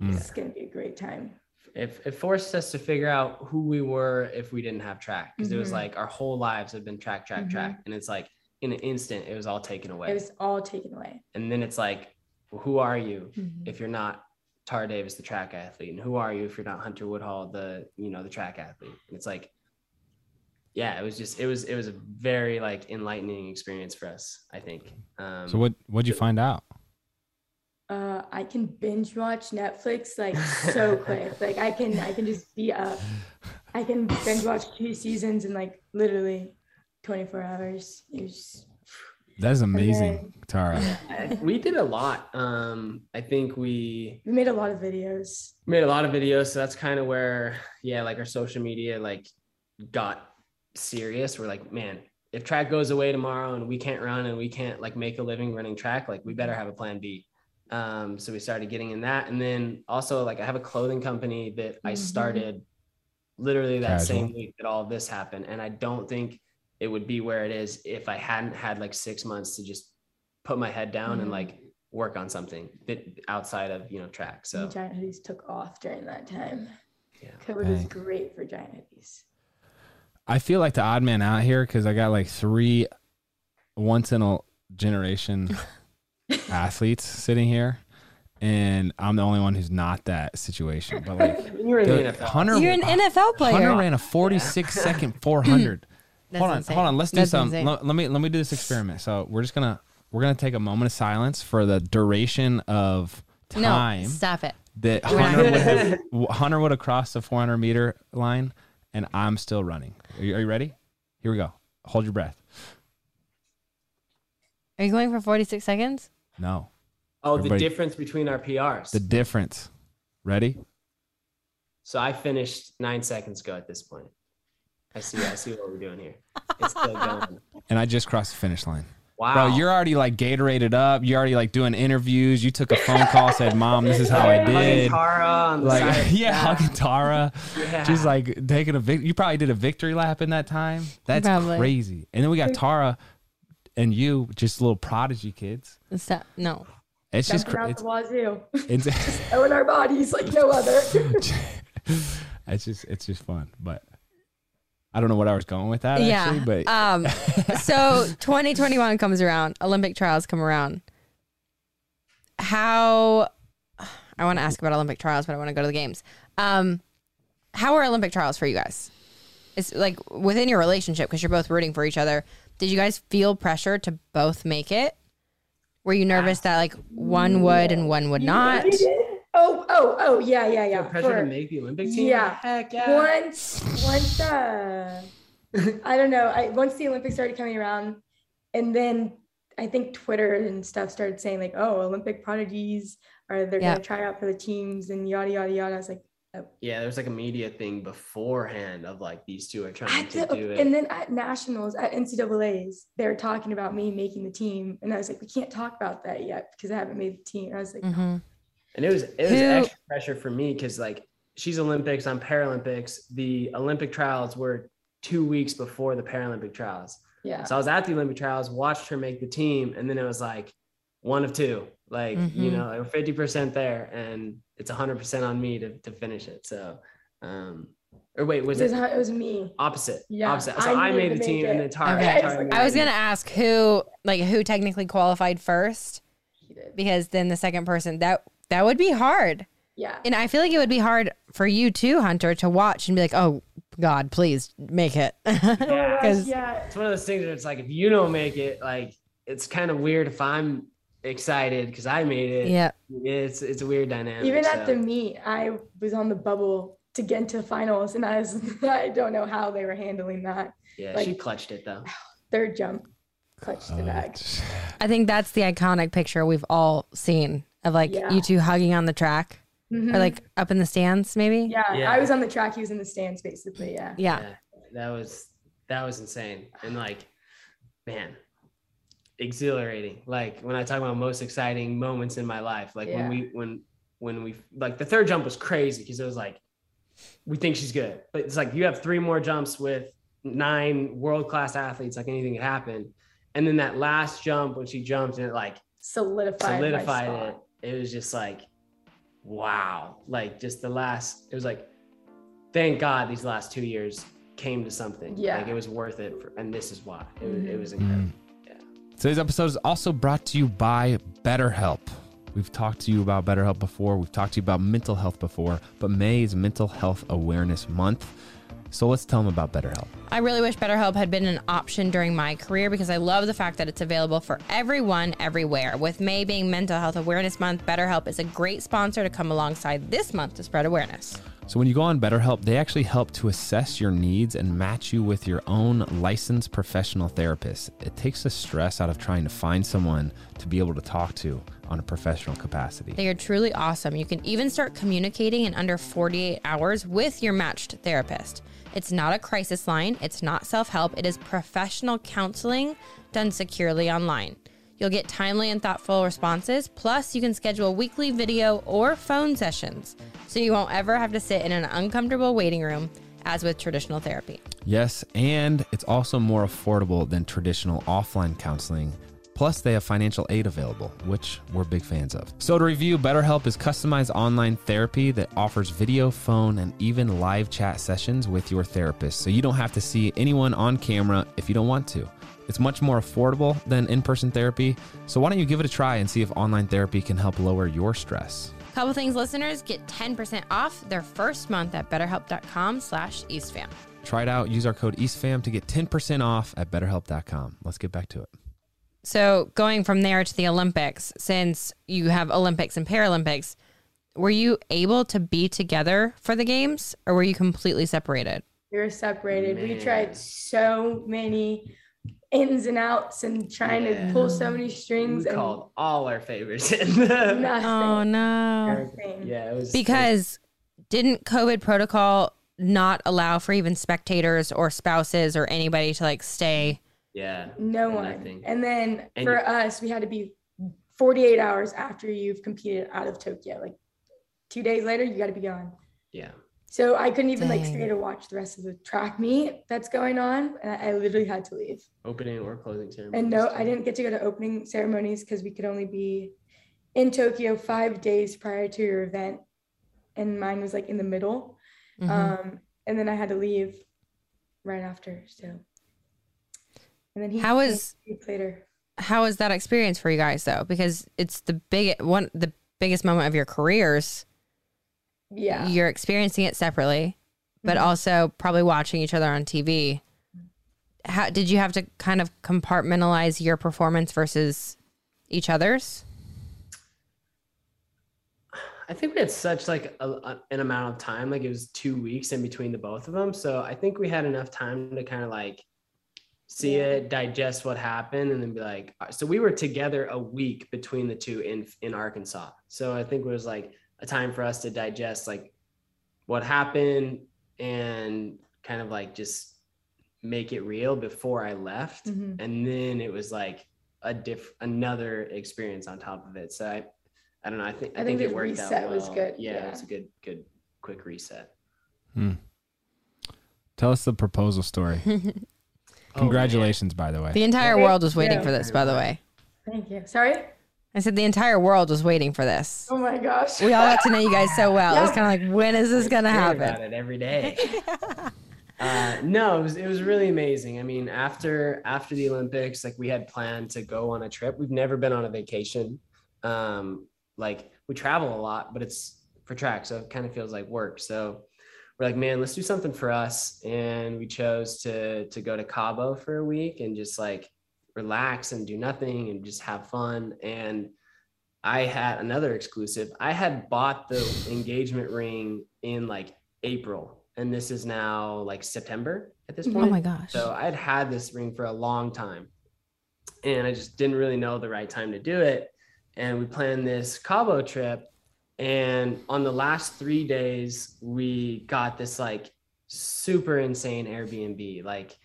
D: Mm. This hmm. is going to be a great time.
C: It, it forced us to figure out who we were if we didn't have track because mm-hmm. it was mm-hmm. like our whole lives have been track, track, mm-hmm. track. And it's like in an instant, it was all taken away.
D: It was all taken away.
C: And then it's like, well, who are you mm-hmm. if you're not Tar Davis, the track athlete, and who are you if you're not Hunter Woodhall, the you know the track athlete? And it's like, yeah, it was just it was it was a very like enlightening experience for us. I think.
B: Um, so what what'd you find out?
D: Uh, I can binge watch Netflix like so [LAUGHS] quick. Like I can I can just be up. I can binge watch two seasons in like literally 24 hours. It was
B: that's amazing, Tara.
C: we did a lot. Um, I think we
D: we made a lot of videos.
C: Made a lot of videos, so that's kind of where yeah, like our social media like got serious. We're like, man, if track goes away tomorrow and we can't run and we can't like make a living running track, like we better have a plan B. Um, so we started getting in that, and then also like I have a clothing company that mm-hmm. I started literally that Casual. same week that all this happened, and I don't think it would be where it is if I hadn't had like six months to just put my head down mm-hmm. and like work on something bit outside of you know track. So
D: giant hoodies took off during that time. Yeah. COVID was great for giant hoodies.
B: I feel like the odd man out here because I got like three once in a generation [LAUGHS] athletes sitting here. And I'm the only one who's not that situation. But like, [LAUGHS] You're the, NFL. Hunter, You're an NFL player. Hunter ran a 46 second 400. [LAUGHS] hold on, insane. hold on. Let's do That's some. L- let me let me do this experiment. So we're just gonna we're gonna take a moment of silence for the duration of time. No,
A: stop it. That [LAUGHS]
B: Hunter would, have, Hunter would have crossed the 400 meter line, and I'm still running. Are you, are you ready? Here we go. Hold your breath.
A: Are you going for 46 seconds?
C: No. Oh, Everybody, the difference between our PRs.
B: The difference. Ready?
C: So I finished nine seconds ago at this point. I see. I see what we're doing here. It's still [LAUGHS] going.
B: And I just crossed the finish line. Wow. Bro, you're already like Gatorated up. You're already like doing interviews. You took a phone call, said, "Mom, this is how I did." Tara like, [LAUGHS] yeah, hugging Tara. Yeah. She's like taking a vic- You probably did a victory lap in that time. That's Probably. crazy. And then we got Tara and you, just little prodigy kids.
A: that No. It's just
D: crazy. It's, it's, [LAUGHS] our bodies like no other.
B: it's just it's just fun, but I don't know what I was going with that. Yeah. Actually, but um, [LAUGHS]
A: so 2021 comes around, Olympic trials come around. How I want to ask about Olympic trials, but I want to go to the games. Um, how are Olympic trials for you guys? It's like within your relationship because you're both rooting for each other. Did you guys feel pressure to both make it? Were you nervous ah. that like one would and one would not?
D: Oh, oh, oh, yeah, yeah, yeah. The pressure For, to make the Olympic team. Yeah, heck yeah. Once, once, the [LAUGHS] uh, I don't know. I once the Olympics started coming around, and then I think Twitter and stuff started saying like, "Oh, Olympic prodigies are they're yeah. gonna try out for the teams and yada yada yada." I was like, oh.
C: "Yeah, there's like a media thing beforehand of like these two are trying to the, do it."
D: And then at nationals at NCAA's, they were talking about me making the team, and I was like, "We can't talk about that yet because I haven't made the team." I was like. Mm-hmm.
C: And it was it was Who, extra pressure for me because like she's Olympics, I'm Paralympics. The Olympic trials were two weeks before the Paralympic trials. Yeah. So I was at the Olympic trials, watched her make the team, and then it was like one of two. Like, mm-hmm. you know, 50% there, and it's 100% on me to, to finish it. So, um, or wait, was it? Was,
D: it, it was me.
C: Opposite. Yeah. Opposite. So I, I made the team, it. and then Tara.
A: Okay. I was gonna ask who, like, who technically qualified first, because then the second person that that would be hard. Yeah. And I feel like it would be hard for you too, Hunter, to watch and be like, oh, God, please make it. [LAUGHS] yeah.
C: yeah. It's one of those things where it's like, if you don't make it, like, it's kind of weird if I'm excited because I made it. Yeah. It's, it's a weird dynamic.
D: Even so. at the meet, I was on the bubble to get into finals, and I was, [LAUGHS] I don't know how they were handling that.
C: Yeah. Like, she clutched it though. [SIGHS]
D: Third jump, clutched the
A: oh, bag. I think that's the iconic picture we've all seen of like yeah. you two hugging on the track mm-hmm. or like up in the stands maybe
D: yeah, yeah, i was on the track he was in the stands basically yeah. yeah yeah
C: that was that was insane and like man exhilarating like when i talk about most exciting moments in my life like yeah. when we when when we like the third jump was crazy because it was like we think she's good but it's like you have three more jumps with nine world class athletes like anything could happen and then that last jump when she jumped and it like
D: solidified
C: solidified it it was just like, wow. Like just the last, it was like, thank God these last two years came to something. Yeah. Like it was worth it. For, and this is why it, mm-hmm. it was mm-hmm.
B: incredible. Mm-hmm. Today's episode is also brought to you by BetterHelp. We've talked to you about BetterHelp before. We've talked to you about mental health before, but May is Mental Health Awareness Month. So let's tell them about BetterHelp.
A: I really wish BetterHelp had been an option during my career because I love the fact that it's available for everyone, everywhere. With May being Mental Health Awareness Month, BetterHelp is a great sponsor to come alongside this month to spread awareness.
B: So when you go on BetterHelp, they actually help to assess your needs and match you with your own licensed professional therapist. It takes the stress out of trying to find someone to be able to talk to on a professional capacity.
A: They are truly awesome. You can even start communicating in under 48 hours with your matched therapist. It's not a crisis line, it's not self help, it is professional counseling done securely online. You'll get timely and thoughtful responses, plus, you can schedule weekly video or phone sessions so you won't ever have to sit in an uncomfortable waiting room as with traditional therapy.
B: Yes, and it's also more affordable than traditional offline counseling Plus, they have financial aid available, which we're big fans of. So, to review, BetterHelp is customized online therapy that offers video, phone, and even live chat sessions with your therapist. So, you don't have to see anyone on camera if you don't want to. It's much more affordable than in person therapy. So, why don't you give it a try and see if online therapy can help lower your stress?
A: Couple Things listeners get 10% off their first month at betterhelp.com slash
B: eastfam. Try it out. Use our code eastfam to get 10% off at betterhelp.com. Let's get back to it.
A: So going from there to the Olympics, since you have Olympics and Paralympics, were you able to be together for the games or were you completely separated?
D: We were separated. Man. We tried so many ins and outs and trying yeah. to pull so many strings. We
C: and called all our favors in. [LAUGHS] oh no! Nothing.
A: Yeah, it was because didn't COVID protocol not allow for even spectators or spouses or anybody to like stay
D: yeah. No one. Nothing. And then and for us, we had to be 48 hours after you've competed out of Tokyo. Like two days later, you got to be gone. Yeah. So I couldn't even Dang. like stay to watch the rest of the track meet that's going on. And I literally had to leave.
C: Opening or closing ceremony.
D: And no, too. I didn't get to go to opening ceremonies because we could only be in Tokyo five days prior to your event. And mine was like in the middle. Mm-hmm. Um, and then I had to leave right after. So
A: and then he was later. was that experience for you guys though? Because it's the big one, the biggest moment of your careers. Yeah, you're experiencing it separately, but mm-hmm. also probably watching each other on TV. How did you have to kind of compartmentalize your performance versus each other's?
C: I think we had such like a, a, an amount of time, like it was two weeks in between the both of them. So I think we had enough time to kind of like see yeah. it, digest what happened, and then be like, uh, so we were together a week between the two in in Arkansas. So I think it was like a time for us to digest like what happened and kind of like just make it real before I left. Mm-hmm. And then it was like a diff another experience on top of it. So I I don't know. I think I, I think, think it worked reset out. well. was good. Yeah, yeah, it was a good good quick reset. Hmm.
B: Tell us the proposal story. [LAUGHS] Oh, Congratulations, oh, by the way.
A: The entire world was waiting yeah. for this, by the way.
D: Thank you. Sorry?
A: I said the entire world was waiting for this.
D: Oh my gosh.
A: We all got to know you guys so well. [LAUGHS] yeah. It was kind of like, when is this going to happen? About
C: it every day. [LAUGHS] uh, no, it was it was really amazing. I mean, after after the Olympics, like we had planned to go on a trip. We've never been on a vacation. Um, like we travel a lot, but it's for track, so it kind of feels like work. So we're like, man, let's do something for us. And we chose to to go to Cabo for a week and just like relax and do nothing and just have fun. And I had another exclusive. I had bought the engagement ring in like April, and this is now like September at this mm, oh point. Oh my gosh. So I'd had this ring for a long time, and I just didn't really know the right time to do it. And we planned this Cabo trip and on the last three days, we got this like super insane Airbnb. Like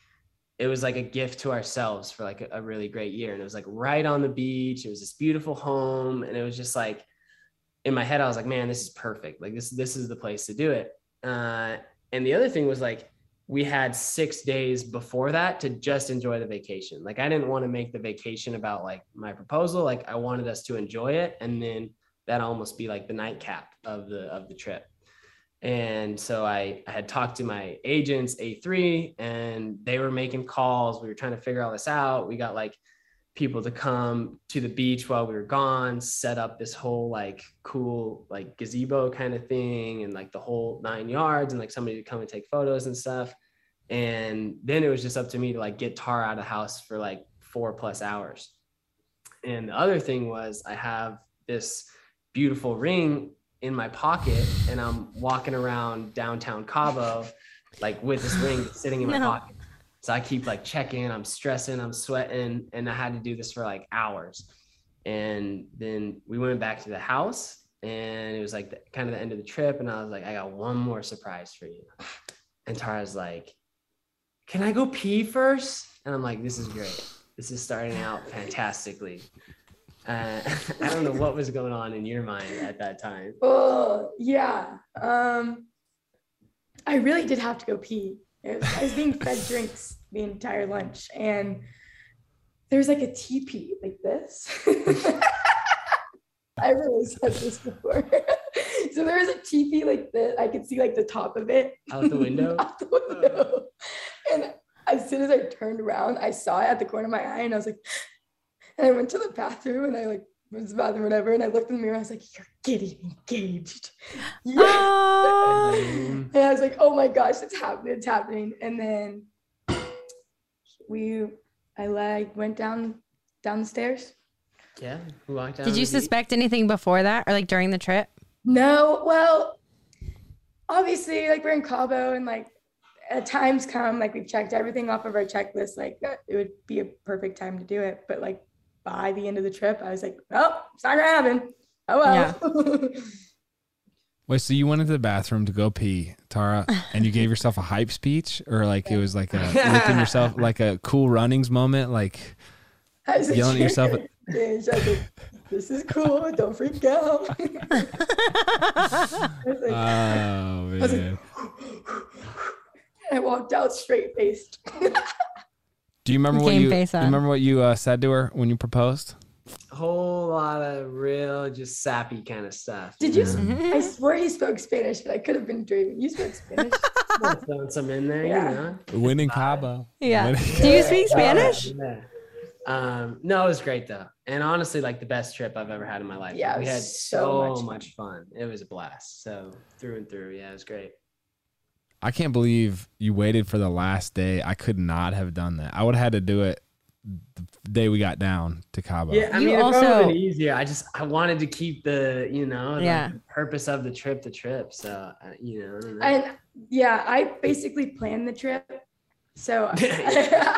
C: it was like a gift to ourselves for like a, a, really great year. And it was like right on the beach. It was this beautiful home. And it was just like in my head, I was like, man, this is perfect. Like this, this is the place to do it. Uh, and the other thing was like, we had six days before that to just enjoy the vacation. Like I didn't want to make the vacation about like my proposal. Like I wanted us to enjoy it. And then that almost be like the nightcap of the of the trip. And so I, I had talked to my agents, A3, and they were making calls. We were trying to figure all this out. We got like people to come to the beach while we were gone, set up this whole like cool like gazebo kind of thing and like the whole nine yards and like somebody to come and take photos and stuff. And then it was just up to me to like get Tar out of the house for like four plus hours. And the other thing was I have this beautiful ring in my pocket and I'm walking around downtown Cabo like with this ring [LAUGHS] sitting in my no. pocket. So I keep like checking, I'm stressing, I'm sweating, and I had to do this for like hours. And then we went back to the house and it was like the, kind of the end of the trip. And I was like, I got one more surprise for you. And Tara's like, Can I go pee first? And I'm like, This is great. This is starting out fantastically. Uh, [LAUGHS] I don't know what was going on in your mind at that time. Oh
D: yeah, um, I really did have to go pee. Was, I was being fed drinks the entire lunch, and there's like a teepee like this. [LAUGHS] I really said this before. [LAUGHS] so there was a teepee like this. I could see like the top of it.
C: Out the window? Out the window.
D: Oh. And as soon as I turned around, I saw it at the corner of my eye and I was like, and I went to the bathroom and I like was to the bathroom, whatever. And I looked in the mirror. I was like, "You're getting engaged." [LAUGHS] Yeah. Oh. and I was like, "Oh my gosh, it's happening! It's happening!" And then we, I like went down downstairs.
A: Yeah, down Did you suspect beach. anything before that, or like during the trip?
D: No. Well, obviously, like we're in Cabo, and like at times come like we've checked everything off of our checklist. Like it would be a perfect time to do it, but like by the end of the trip, I was like, oh, it's not gonna happen. Oh well.
B: Yeah. [LAUGHS] Wait, so you went into the bathroom to go pee, Tara, and you gave yourself a hype speech, or like it was like a within yourself, [LAUGHS] like a cool runnings moment, like yelling at yourself. [LAUGHS] this
D: is cool. Don't freak out. I was like, oh man! I, [GASPS] like, I walked out straight faced.
B: Do you remember what you, face you remember what you uh, said to her when you proposed?
C: Whole lot of real, just sappy kind of stuff. Did
D: you? I swear he spoke Spanish, but I could have been dreaming. You spoke Spanish. [LAUGHS] Throwing
B: some in there, Yeah. you know. Winning Cabo. Yeah.
A: Winning- Do you speak Spanish? Yeah.
C: Um, no, it was great though, and honestly, like the best trip I've ever had in my life. Yeah, we had so so much much fun. It was a blast. So through and through, yeah, it was great.
B: I can't believe you waited for the last day. I could not have done that. I would have had to do it the day we got down to Cabo. Yeah,
C: I
B: mean, it also,
C: been easier. I just I wanted to keep the you know the yeah. purpose of the trip the trip. So uh, you know. And
D: yeah, I basically planned the trip. So I, [LAUGHS] [LAUGHS]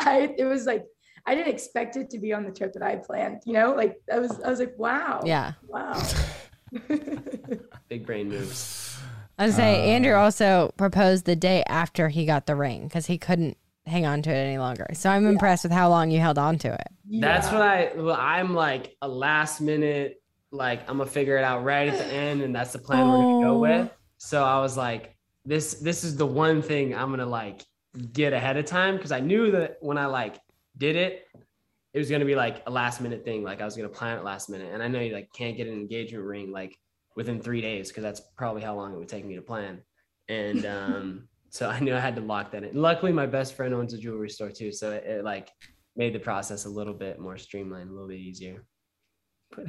D: I, it was like I didn't expect it to be on the trip that I planned. You know, like I was I was like, wow. Yeah. Wow.
C: Big brain moves.
A: I was to uh, Andrew also proposed the day after he got the ring because he couldn't hang on to it any longer. So I'm yeah. impressed with how long you held on to it.
C: That's what I, well, I'm like a last minute, like I'm gonna figure it out right at the end, and that's the plan oh. we're gonna go with. So I was like, this, this is the one thing I'm gonna like get ahead of time because I knew that when I like did it, it was gonna be like a last minute thing. Like I was gonna plan it last minute, and I know you like can't get an engagement ring like within three days because that's probably how long it would take me to plan. And um, [LAUGHS] so I knew I had to lock that in. Luckily, my best friend owns a jewelry store too, so it, it like made the process a little bit more streamlined, a little bit easier.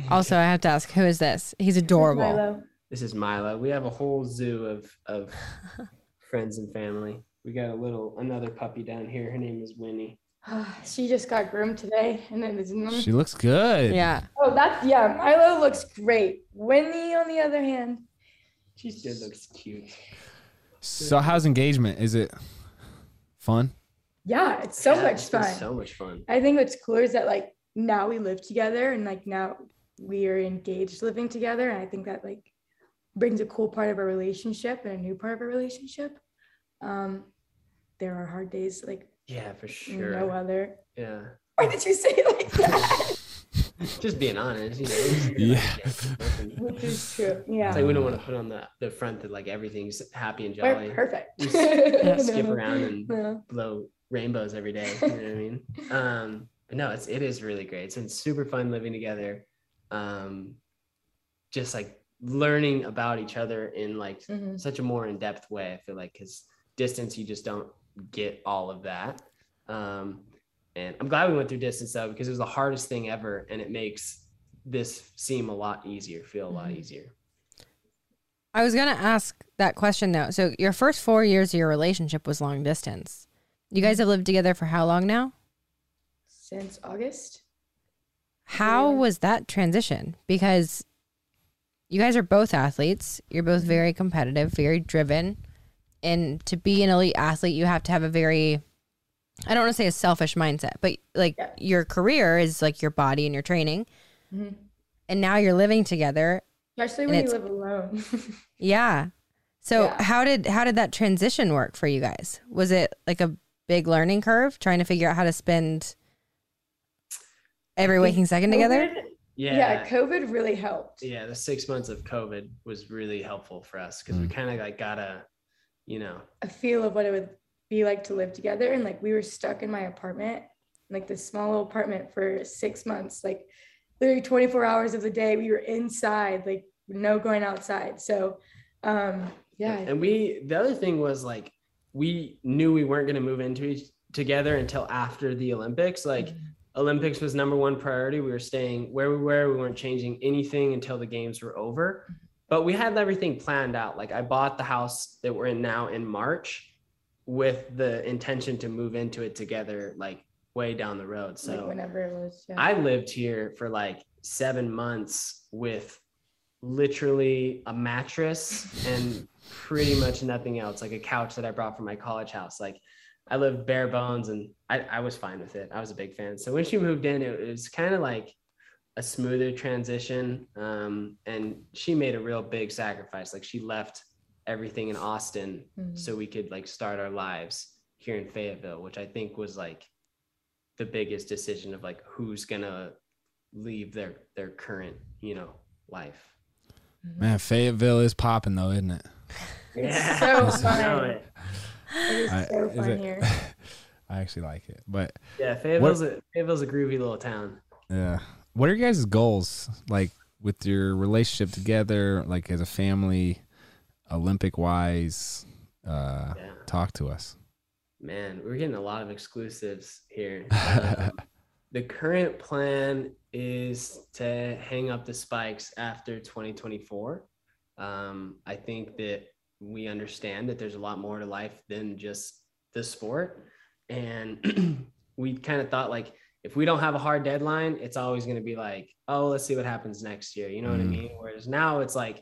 A: Also, I have to ask, who is this? He's adorable.
C: This is Milo. We have a whole zoo of of [LAUGHS] friends and family. We got a little another puppy down here. Her name is Winnie.
D: [SIGHS] she just got groomed today, and
B: it She looks good.
D: Yeah. Oh, that's yeah. Milo looks great. Winnie, on the other hand,
C: she still looks cute.
B: So, how's engagement? Is it fun?
D: Yeah, it's so yeah, much it's fun.
C: So much fun.
D: I think what's cool is that like now we live together, and like now we are engaged, living together, and I think that like brings a cool part of our relationship and a new part of our relationship. Um, there are hard days like
C: yeah, for sure.
D: No other. Yeah. Why did you say it like
C: that? [LAUGHS] just being honest, you know. [LAUGHS] Yeah. Like, Which is true. Yeah. It's like we don't want to put on the, the front that like everything's happy and jolly. We're perfect. [LAUGHS] yeah, skip around and yeah. blow rainbows every day. You know what I mean? Um, but no, it's it is really great. It's been super fun living together. Um, just like learning about each other in like mm-hmm. such a more in-depth way. I feel like because distance, you just don't get all of that. Um, and I'm glad we went through distance though, because it was the hardest thing ever. And it makes this seem a lot easier, feel a lot mm-hmm. easier.
A: I was going to ask that question though. So, your first four years of your relationship was long distance. You guys have lived together for how long now?
D: Since August.
A: How yeah. was that transition? Because you guys are both athletes, you're both mm-hmm. very competitive, very driven and to be an elite athlete, you have to have a very I don't want to say a selfish mindset, but like yeah. your career is like your body and your training. Mm-hmm. And now you're living together.
D: Especially when you live alone.
A: [LAUGHS] yeah. So yeah. how did how did that transition work for you guys? Was it like a big learning curve trying to figure out how to spend every waking second COVID, together?
D: Yeah. Yeah, COVID really helped.
C: Yeah, the 6 months of COVID was really helpful for us because mm-hmm. we mm. kind of like got a you know
D: a feel of what it would be like to live together and like we were stuck in my apartment like this small little apartment for six months like literally 24 hours of the day we were inside like no going outside so um yeah
C: and we the other thing was like we knew we weren't going to move into each together until after the olympics like mm-hmm. Olympics was number one priority. We were staying where we were. We weren't changing anything until the games were over. Mm-hmm but we had everything planned out. Like I bought the house that we're in now in March with the intention to move into it together like way down the road. So
D: like whenever it was
C: yeah. I lived here for like 7 months with literally a mattress and pretty much nothing else, like a couch that I brought from my college house. Like I lived bare bones and I, I was fine with it. I was a big fan. So when she moved in, it was kind of like a smoother transition. Um, and she made a real big sacrifice. Like she left everything in Austin mm-hmm. so we could like start our lives here in Fayetteville, which I think was like the biggest decision of like who's gonna leave their their current you know life.
B: Mm-hmm. Man, Fayetteville is popping though, isn't it?
C: [LAUGHS] yeah. so it's fun. It.
B: it is I, so fun is here. [LAUGHS] I actually like it, but
C: yeah, Fayetteville's what, a, Fayetteville's a groovy little town.
B: Yeah, what are your guys' goals like with your relationship together, like as a family, Olympic wise? Uh, yeah. Talk to us.
C: Man, we're getting a lot of exclusives here. [LAUGHS] Um, the current plan is to hang up the spikes after 2024. Um, I think that we understand that there's a lot more to life than just the sport. And [CLEARS THROAT] we kind of thought like if we don't have a hard deadline, it's always going to be like, oh, let's see what happens next year. You know mm. what I mm. mean? Whereas now it's like,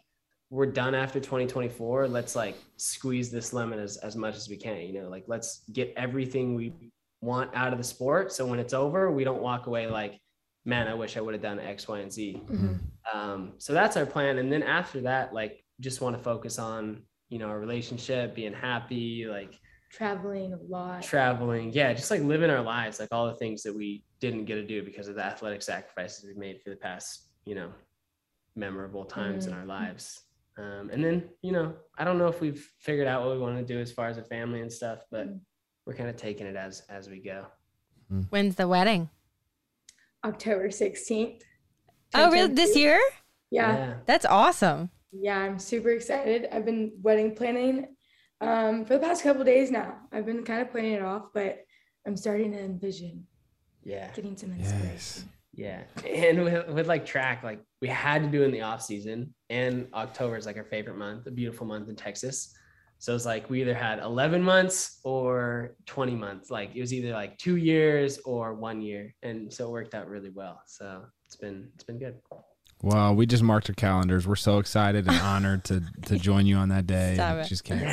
C: we're done after 2024. Let's like squeeze this lemon as, as much as we can, you know, like let's get everything we want out of the sport. So when it's over, we don't walk away like, man, I wish I would have done X, Y, and Z. Mm-hmm. Um, so that's our plan. And then after that, like just want to focus on, you know, our relationship, being happy, like,
D: traveling a lot
C: traveling yeah just like living our lives like all the things that we didn't get to do because of the athletic sacrifices we made for the past you know memorable times mm-hmm. in our mm-hmm. lives um, and then you know i don't know if we've figured out what we want to do as far as a family and stuff but mm-hmm. we're kind of taking it as as we go mm.
A: when's the wedding
D: october 16th
A: oh really this year
D: yeah. yeah
A: that's awesome
D: yeah i'm super excited i've been wedding planning um, for the past couple days now. I've been kind of putting it off, but I'm starting to envision.
C: Yeah.
D: Getting some inspiration. Yes.
C: Yeah. And with, with like track, like we had to do in the off season and October is like our favorite month, a beautiful month in Texas. So it's like we either had 11 months or 20 months. Like it was either like two years or one year. And so it worked out really well. So it's been, it's been good.
B: Well, we just marked our calendars. We're so excited and honored to to join you on that day. [LAUGHS] Just
D: kidding.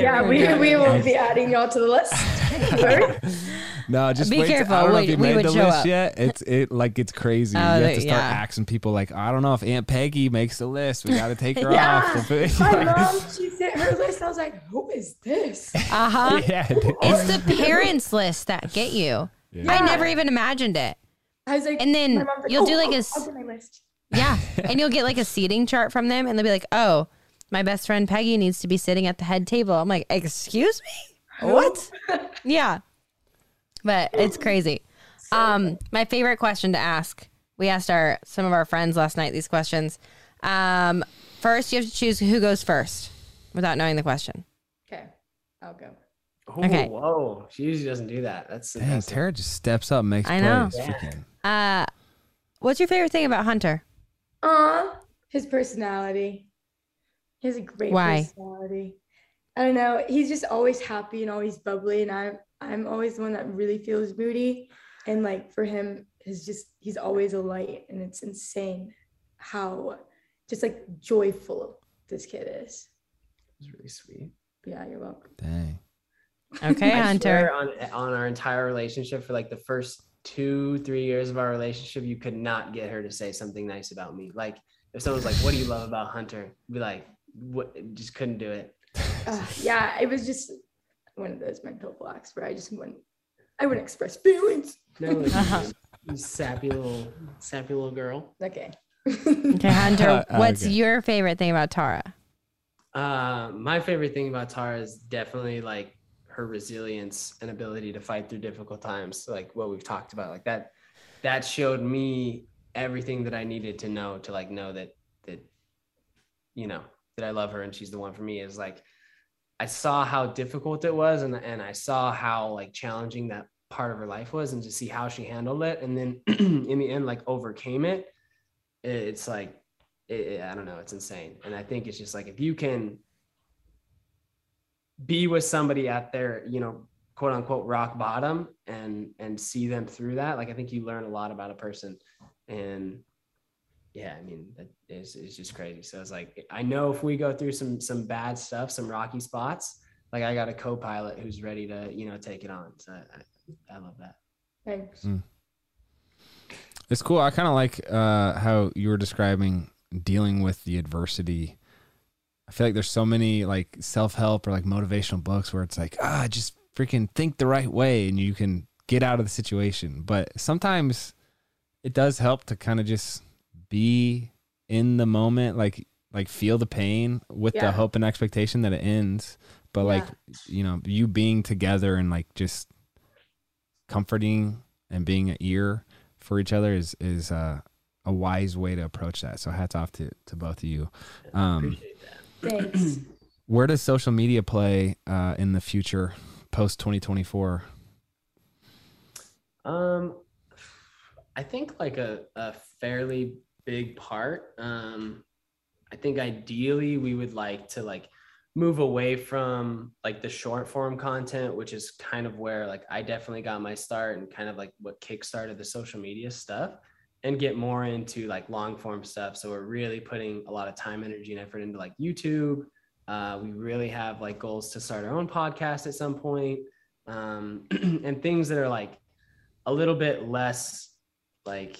D: Yeah, we, we will be adding y'all to the list.
B: [LAUGHS] no, just be wait careful. To, I don't we, know if you made the list up. yet. It's it like it's crazy. Uh, you oh, have to start yeah. asking people like, I don't know if Aunt Peggy makes the list. We got to take her [LAUGHS] yeah.
D: off. My mom, she sent her list. I was like, who is this? Uh huh.
A: yeah, it's the parents list that get you. Yeah. I never even imagined it. I was like, and then you'll oh, do like oh, a. Yeah. [LAUGHS] and you'll get like a seating chart from them and they'll be like, oh, my best friend Peggy needs to be sitting at the head table. I'm like, excuse me? What? [LAUGHS] yeah. But it's crazy. Um, my favorite question to ask. We asked our some of our friends last night these questions. Um, first you have to choose who goes first without knowing the question.
D: Okay. I'll go.
C: Ooh, okay. Whoa. She usually doesn't do that. That's Dang,
B: Tara just steps up and makes I know.
A: Yeah. Uh what's your favorite thing about Hunter?
D: Aw, his personality. He has a great Why? personality. I don't know. He's just always happy and always bubbly, and I'm I'm always the one that really feels moody. And like for him, is just he's always a light, and it's insane how just like joyful this kid is.
C: It's really sweet.
D: Yeah, you're welcome.
B: Dang.
A: Okay, I Hunter.
C: on on our entire relationship for like the first two, three years of our relationship, you could not get her to say something nice about me. Like if someone's like, "What do you love about Hunter?" be like, "What?" Just couldn't do it.
D: Uh, yeah, it was just one of those mental blocks where I just wouldn't, I wouldn't express feelings. No, uh-huh.
C: [LAUGHS] sappy little, sappy little girl.
D: Okay.
A: okay, Hunter, uh, uh, what's okay. your favorite thing about Tara?
C: Uh, my favorite thing about Tara is definitely like her resilience and ability to fight through difficult times, like what we've talked about, like that, that showed me everything that I needed to know to like know that that you know that I love her and she's the one for me is like I saw how difficult it was and and I saw how like challenging that part of her life was and to see how she handled it and then [CLEARS THROAT] in the end like overcame it it's like it, I don't know it's insane and I think it's just like if you can be with somebody at their you know quote unquote rock bottom and and see them through that like i think you learn a lot about a person and yeah i mean that is, it's just crazy so it's like i know if we go through some some bad stuff some rocky spots like i got a co-pilot who's ready to you know take it on so i, I love that
D: thanks
B: mm. it's cool i kind of like uh how you were describing dealing with the adversity I feel like there's so many like self help or like motivational books where it's like, ah, just freaking think the right way and you can get out of the situation. But sometimes it does help to kind of just be in the moment, like like feel the pain with yeah. the hope and expectation that it ends. But yeah. like, you know, you being together and like just comforting and being an ear for each other is is uh, a wise way to approach that. So hats off to to both of you. Um,
D: Thanks. [CLEARS THROAT]
B: Where does social media play uh, in the future post
C: 2024? Um, I think like a, a fairly big part. Um, I think ideally we would like to like move away from like the short form content, which is kind of where like I definitely got my start and kind of like what kickstarted the social media stuff and get more into like long form stuff. So we're really putting a lot of time, energy, and effort into like YouTube. Uh, we really have like goals to start our own podcast at some point, um, [CLEARS THROAT] and things that are like a little bit less like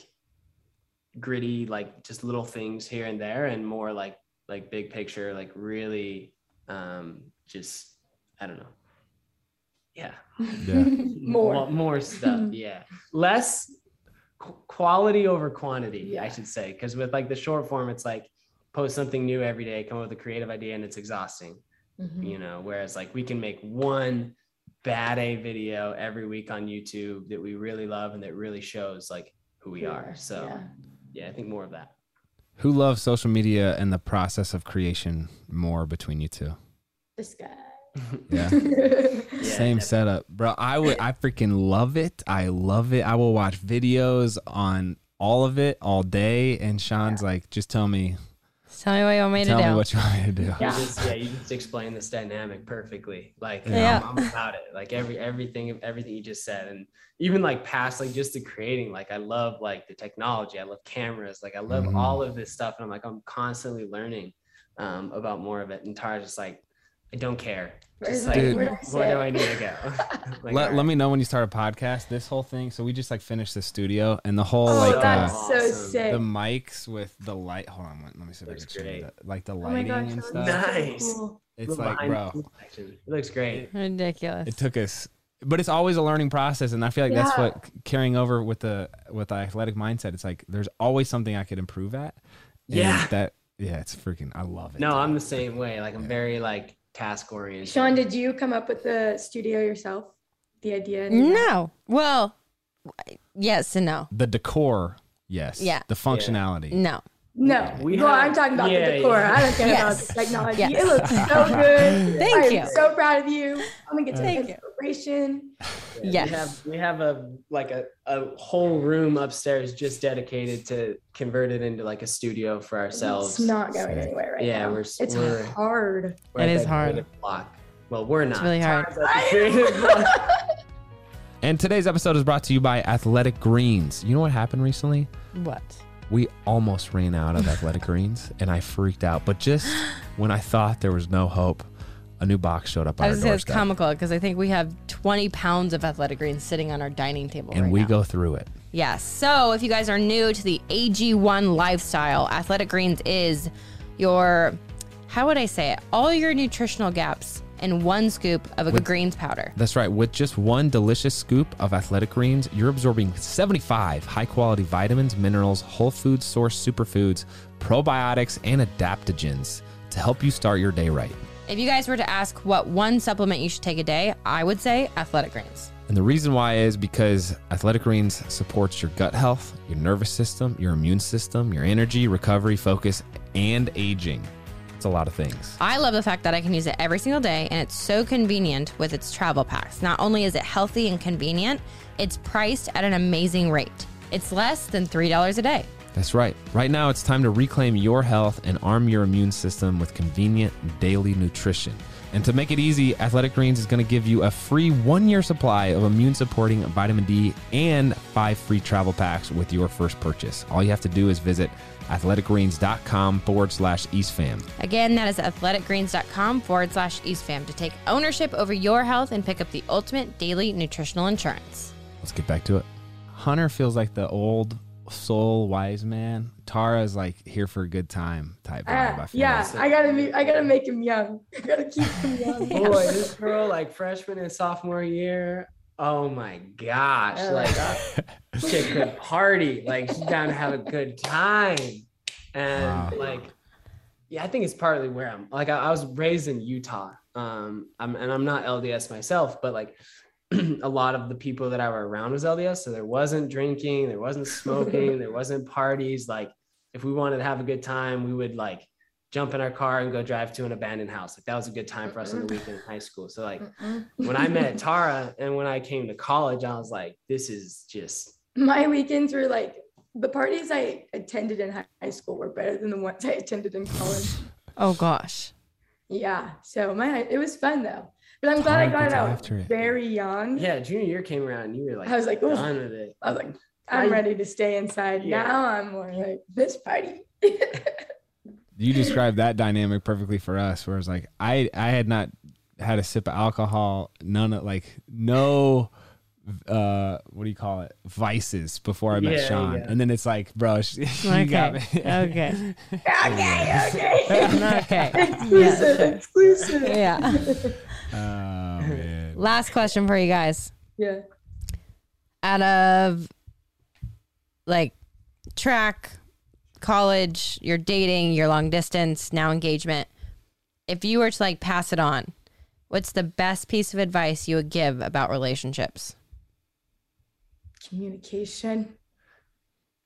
C: gritty, like just little things here and there, and more like like big picture, like really um, just I don't know. Yeah. [LAUGHS]
D: yeah. [LAUGHS]
C: more. more stuff. [LAUGHS] Yeah. Less quality over quantity, yeah. I should say, because with like the short form, it's like post something new every day, come up with a creative idea, and it's exhausting. Mm-hmm. You know, whereas like we can make one bad A video every week on YouTube that we really love and that really shows like who we yeah. are. So yeah. yeah, I think more of that.
B: Who loves social media and the process of creation more between you two?
D: This guy.
B: [LAUGHS] Yeah. yeah Same setup, bro. I would I freaking love it. I love it. I will watch videos on all of it all day and Shawn's yeah. like, just tell me
A: Tell me what
B: you want
A: me
B: tell to do. Tell me what
A: you
B: want me to do.
C: Yeah. You just, yeah, you just explain this dynamic perfectly. Like yeah. I'm, I'm, about it. Like every everything everything you just said, and even like past like just the creating. Like I love like the technology. I love cameras. Like I love mm-hmm. all of this stuff, and I'm like I'm constantly learning um, about more of it. And Tara's just like I don't care. Just like, Dude. where, do I need to go? [LAUGHS]
B: [LAUGHS] like, let, let me know when you start a podcast. This whole thing. So we just like finished the studio and the whole oh, like
D: that's uh, so sick.
B: the
D: mics
B: with the light. Hold on, let me see if I can show you the, like the oh lighting oh gosh, and stuff. Nice. It's like bro,
C: it looks great.
A: Ridiculous.
B: It took us, but it's always a learning process, and I feel like yeah. that's what carrying over with the with the athletic mindset. It's like there's always something I could improve at.
C: yeah.
B: That yeah, it's freaking. I love it.
C: No, dude. I'm the same way. Like I'm yeah. very like task
D: oriented. Shawn, did you come up with the studio yourself? The idea?
A: No. Well, yes and no.
B: The decor, yes.
A: Yeah.
B: The functionality,
A: Yeah. no.
D: No, we well, have, I'm talking about yeah, the decor. Yeah. I don't care yes. about the technology. Yes. It looks so [LAUGHS] good. Thank I'm you. So proud of you. I'm gonna get to Thank inspiration.
A: Yeah, yes.
C: We have, we have a like a, a whole room upstairs just dedicated to convert it into like a studio for ourselves.
D: It's not going anywhere right yeah, now. we're it's we're, hard.
A: We're it is hard. Block.
C: Well, we're not.
A: It's really hard.
B: [LAUGHS] and today's episode is brought to you by Athletic Greens. You know what happened recently?
A: What?
B: we almost ran out of athletic [LAUGHS] greens and I freaked out. But just when I thought there was no hope, a new box showed up on I was our doorstep.
A: It's comical because I think we have 20 pounds of athletic greens sitting on our dining table.
B: And right we now. go through it.
A: Yes. Yeah, so if you guys are new to the AG1 lifestyle, athletic greens is your, how would I say it? All your nutritional gaps and one scoop of with, greens powder.
B: That's right. With just one delicious scoop of athletic greens, you're absorbing 75 high quality vitamins, minerals, whole food source superfoods, probiotics, and adaptogens to help you start your day right.
A: If you guys were to ask what one supplement you should take a day, I would say athletic greens.
B: And the reason why is because Athletic Greens supports your gut health, your nervous system, your immune system, your energy, recovery, focus, and aging. It's a lot of things.
A: I love the fact that I can use it every single day and it's so convenient with its travel packs. Not only is it healthy and convenient, it's priced at an amazing rate. It's less than $3 a day.
B: That's right. Right now, it's time to reclaim your health and arm your immune system with convenient daily nutrition. And to make it easy, Athletic Greens is going to give you a free one year supply of immune supporting vitamin D and five free travel packs with your first purchase. All you have to do is visit athleticgreens.com forward slash EastFam.
A: Again, that is athleticgreens.com forward slash EastFam to take ownership over your health and pick up the ultimate daily nutritional insurance.
B: Let's get back to it. Hunter feels like the old soul wise man. Tara's like here for a good time type
D: ah, vibe. yeah, like. I gotta be, I gotta make him young. [LAUGHS] I gotta keep him young. [LAUGHS]
C: Boy, this girl like freshman and sophomore year. Oh my gosh, like she could party. Like she's down to have a good time, and wow. like yeah, I think it's partly where I'm. Like I, I was raised in Utah, um, I'm, and I'm not LDS myself, but like [CLEARS THROAT] a lot of the people that I were around was LDS. So there wasn't drinking, there wasn't [LAUGHS] smoking, there wasn't parties. Like if we wanted to have a good time, we would like jump in our car and go drive to an abandoned house. Like that was a good time for us on the weekend in high school. So like when I met [LAUGHS] Tara and when I came to college, I was like, this is just
D: my weekends were like the parties I attended in high school were better than the ones I attended in college.
A: Oh gosh.
D: Yeah. So my it was fun though. But I'm glad I got it out very young.
C: Yeah, junior year came around and you were
D: like, I was like, Oof. done with it. I was like, I'm ready to stay inside. Yeah. Now I'm more like this party.
B: [LAUGHS] you described that dynamic perfectly for us, where it's like I I had not had a sip of alcohol, none of like no uh what do you call it vices before I met yeah, Shawn, yeah. and then it's like, bro, she, [LAUGHS] okay. got me. okay,
A: [LAUGHS] okay,
D: okay, okay, exclusive,
A: exclusive, yeah. Oh, [LAUGHS] man. Last question for you guys.
D: Yeah. Out
A: of like track, college, your dating, your long distance, now engagement, if you were to like pass it on, what's the best piece of advice you would give about relationships?
D: Communication.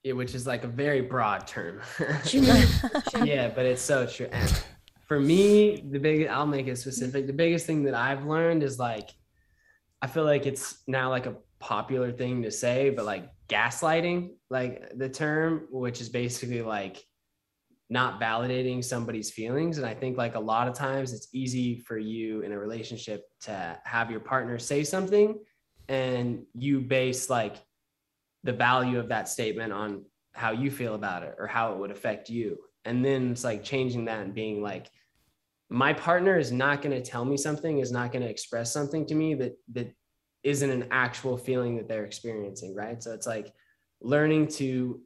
C: Yeah, which is like a very broad term. [LAUGHS] yeah, but it's so true for me, the big I'll make it specific. The biggest thing that I've learned is like I feel like it's now like a popular thing to say, but like gaslighting, like the term, which is basically like not validating somebody's feelings. And I think like a lot of times it's easy for you in a relationship to have your partner say something and you base like the value of that statement on how you feel about it or how it would affect you and then it's like changing that and being like my partner is not going to tell me something is not going to express something to me that that isn't an actual feeling that they're experiencing right so it's like learning to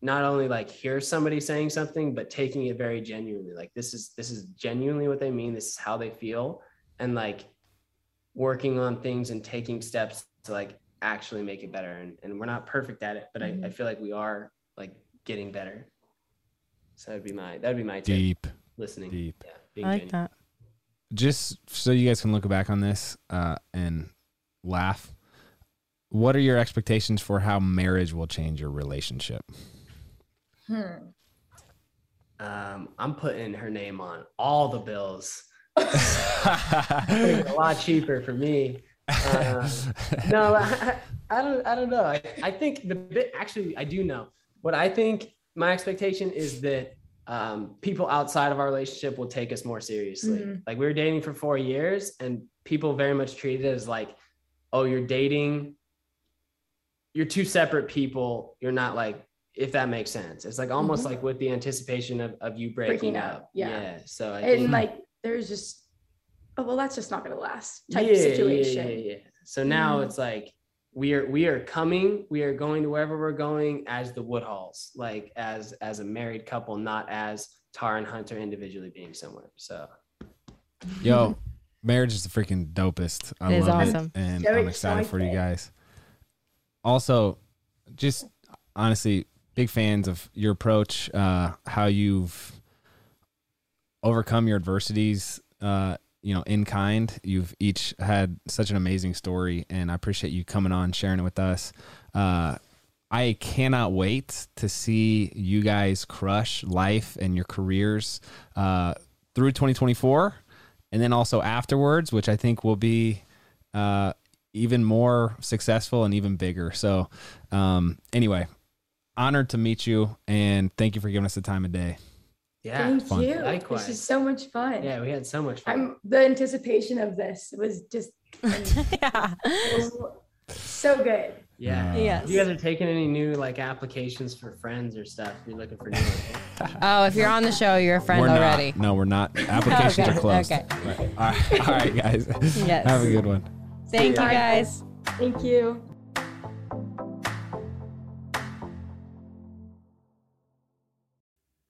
C: not only like hear somebody saying something but taking it very genuinely like this is this is genuinely what they mean this is how they feel and like working on things and taking steps to like actually make it better and, and we're not perfect at it but mm-hmm. I, I mm-hmm. feel like we are like getting better so that'd be my that'd be my
B: deep tip.
C: listening.
B: Deep.
A: Yeah, I like genuine. that.
B: Just so you guys can look back on this uh, and laugh. What are your expectations for how marriage will change your relationship?
C: Hmm. Um, I'm putting her name on all the bills. [LAUGHS] a lot cheaper for me. Uh, no, I, I, don't. I don't know. I, I think the bit actually I do know. What I think my expectation is that um, people outside of our relationship will take us more seriously. Mm-hmm. Like we were dating for four years, and people very much treated it as like, oh, you're dating, you're two separate people. You're not like, if that makes sense. It's like almost mm-hmm. like with the anticipation of, of you breaking, breaking up.
D: Yeah. yeah. So I and think, like there's just, oh well, that's just not gonna last type yeah, situation. Yeah, yeah.
C: So now mm-hmm. it's like we are we are coming we are going to wherever we're going as the woodhalls like as as a married couple not as Tara and hunter individually being somewhere so
B: yo marriage is the freaking dopest i it love awesome. it and i'm excited, excited for you guys also just honestly big fans of your approach uh how you've overcome your adversities uh you know, in kind. You've each had such an amazing story, and I appreciate you coming on, sharing it with us. Uh, I cannot wait to see you guys crush life and your careers uh, through 2024, and then also afterwards, which I think will be uh, even more successful and even bigger. So, um, anyway, honored to meet you, and thank you for giving us the time of day.
C: Yeah. Thank you.
D: Likewise. This is so much fun.
C: Yeah, we had so much fun.
D: I'm, the anticipation of this was just [LAUGHS] yeah. so good.
C: Yeah. Mm. Yes. If you guys are taking any new like applications for friends or stuff? You're looking for new.
A: [LAUGHS] oh, if you're on the show, you're a friend
B: we're
A: already.
B: Not. No, we're not. [LAUGHS] Applications okay. are closed. Okay. All right. All right, guys. Yes. Have a good one.
A: Thank you guys.
D: Thank you.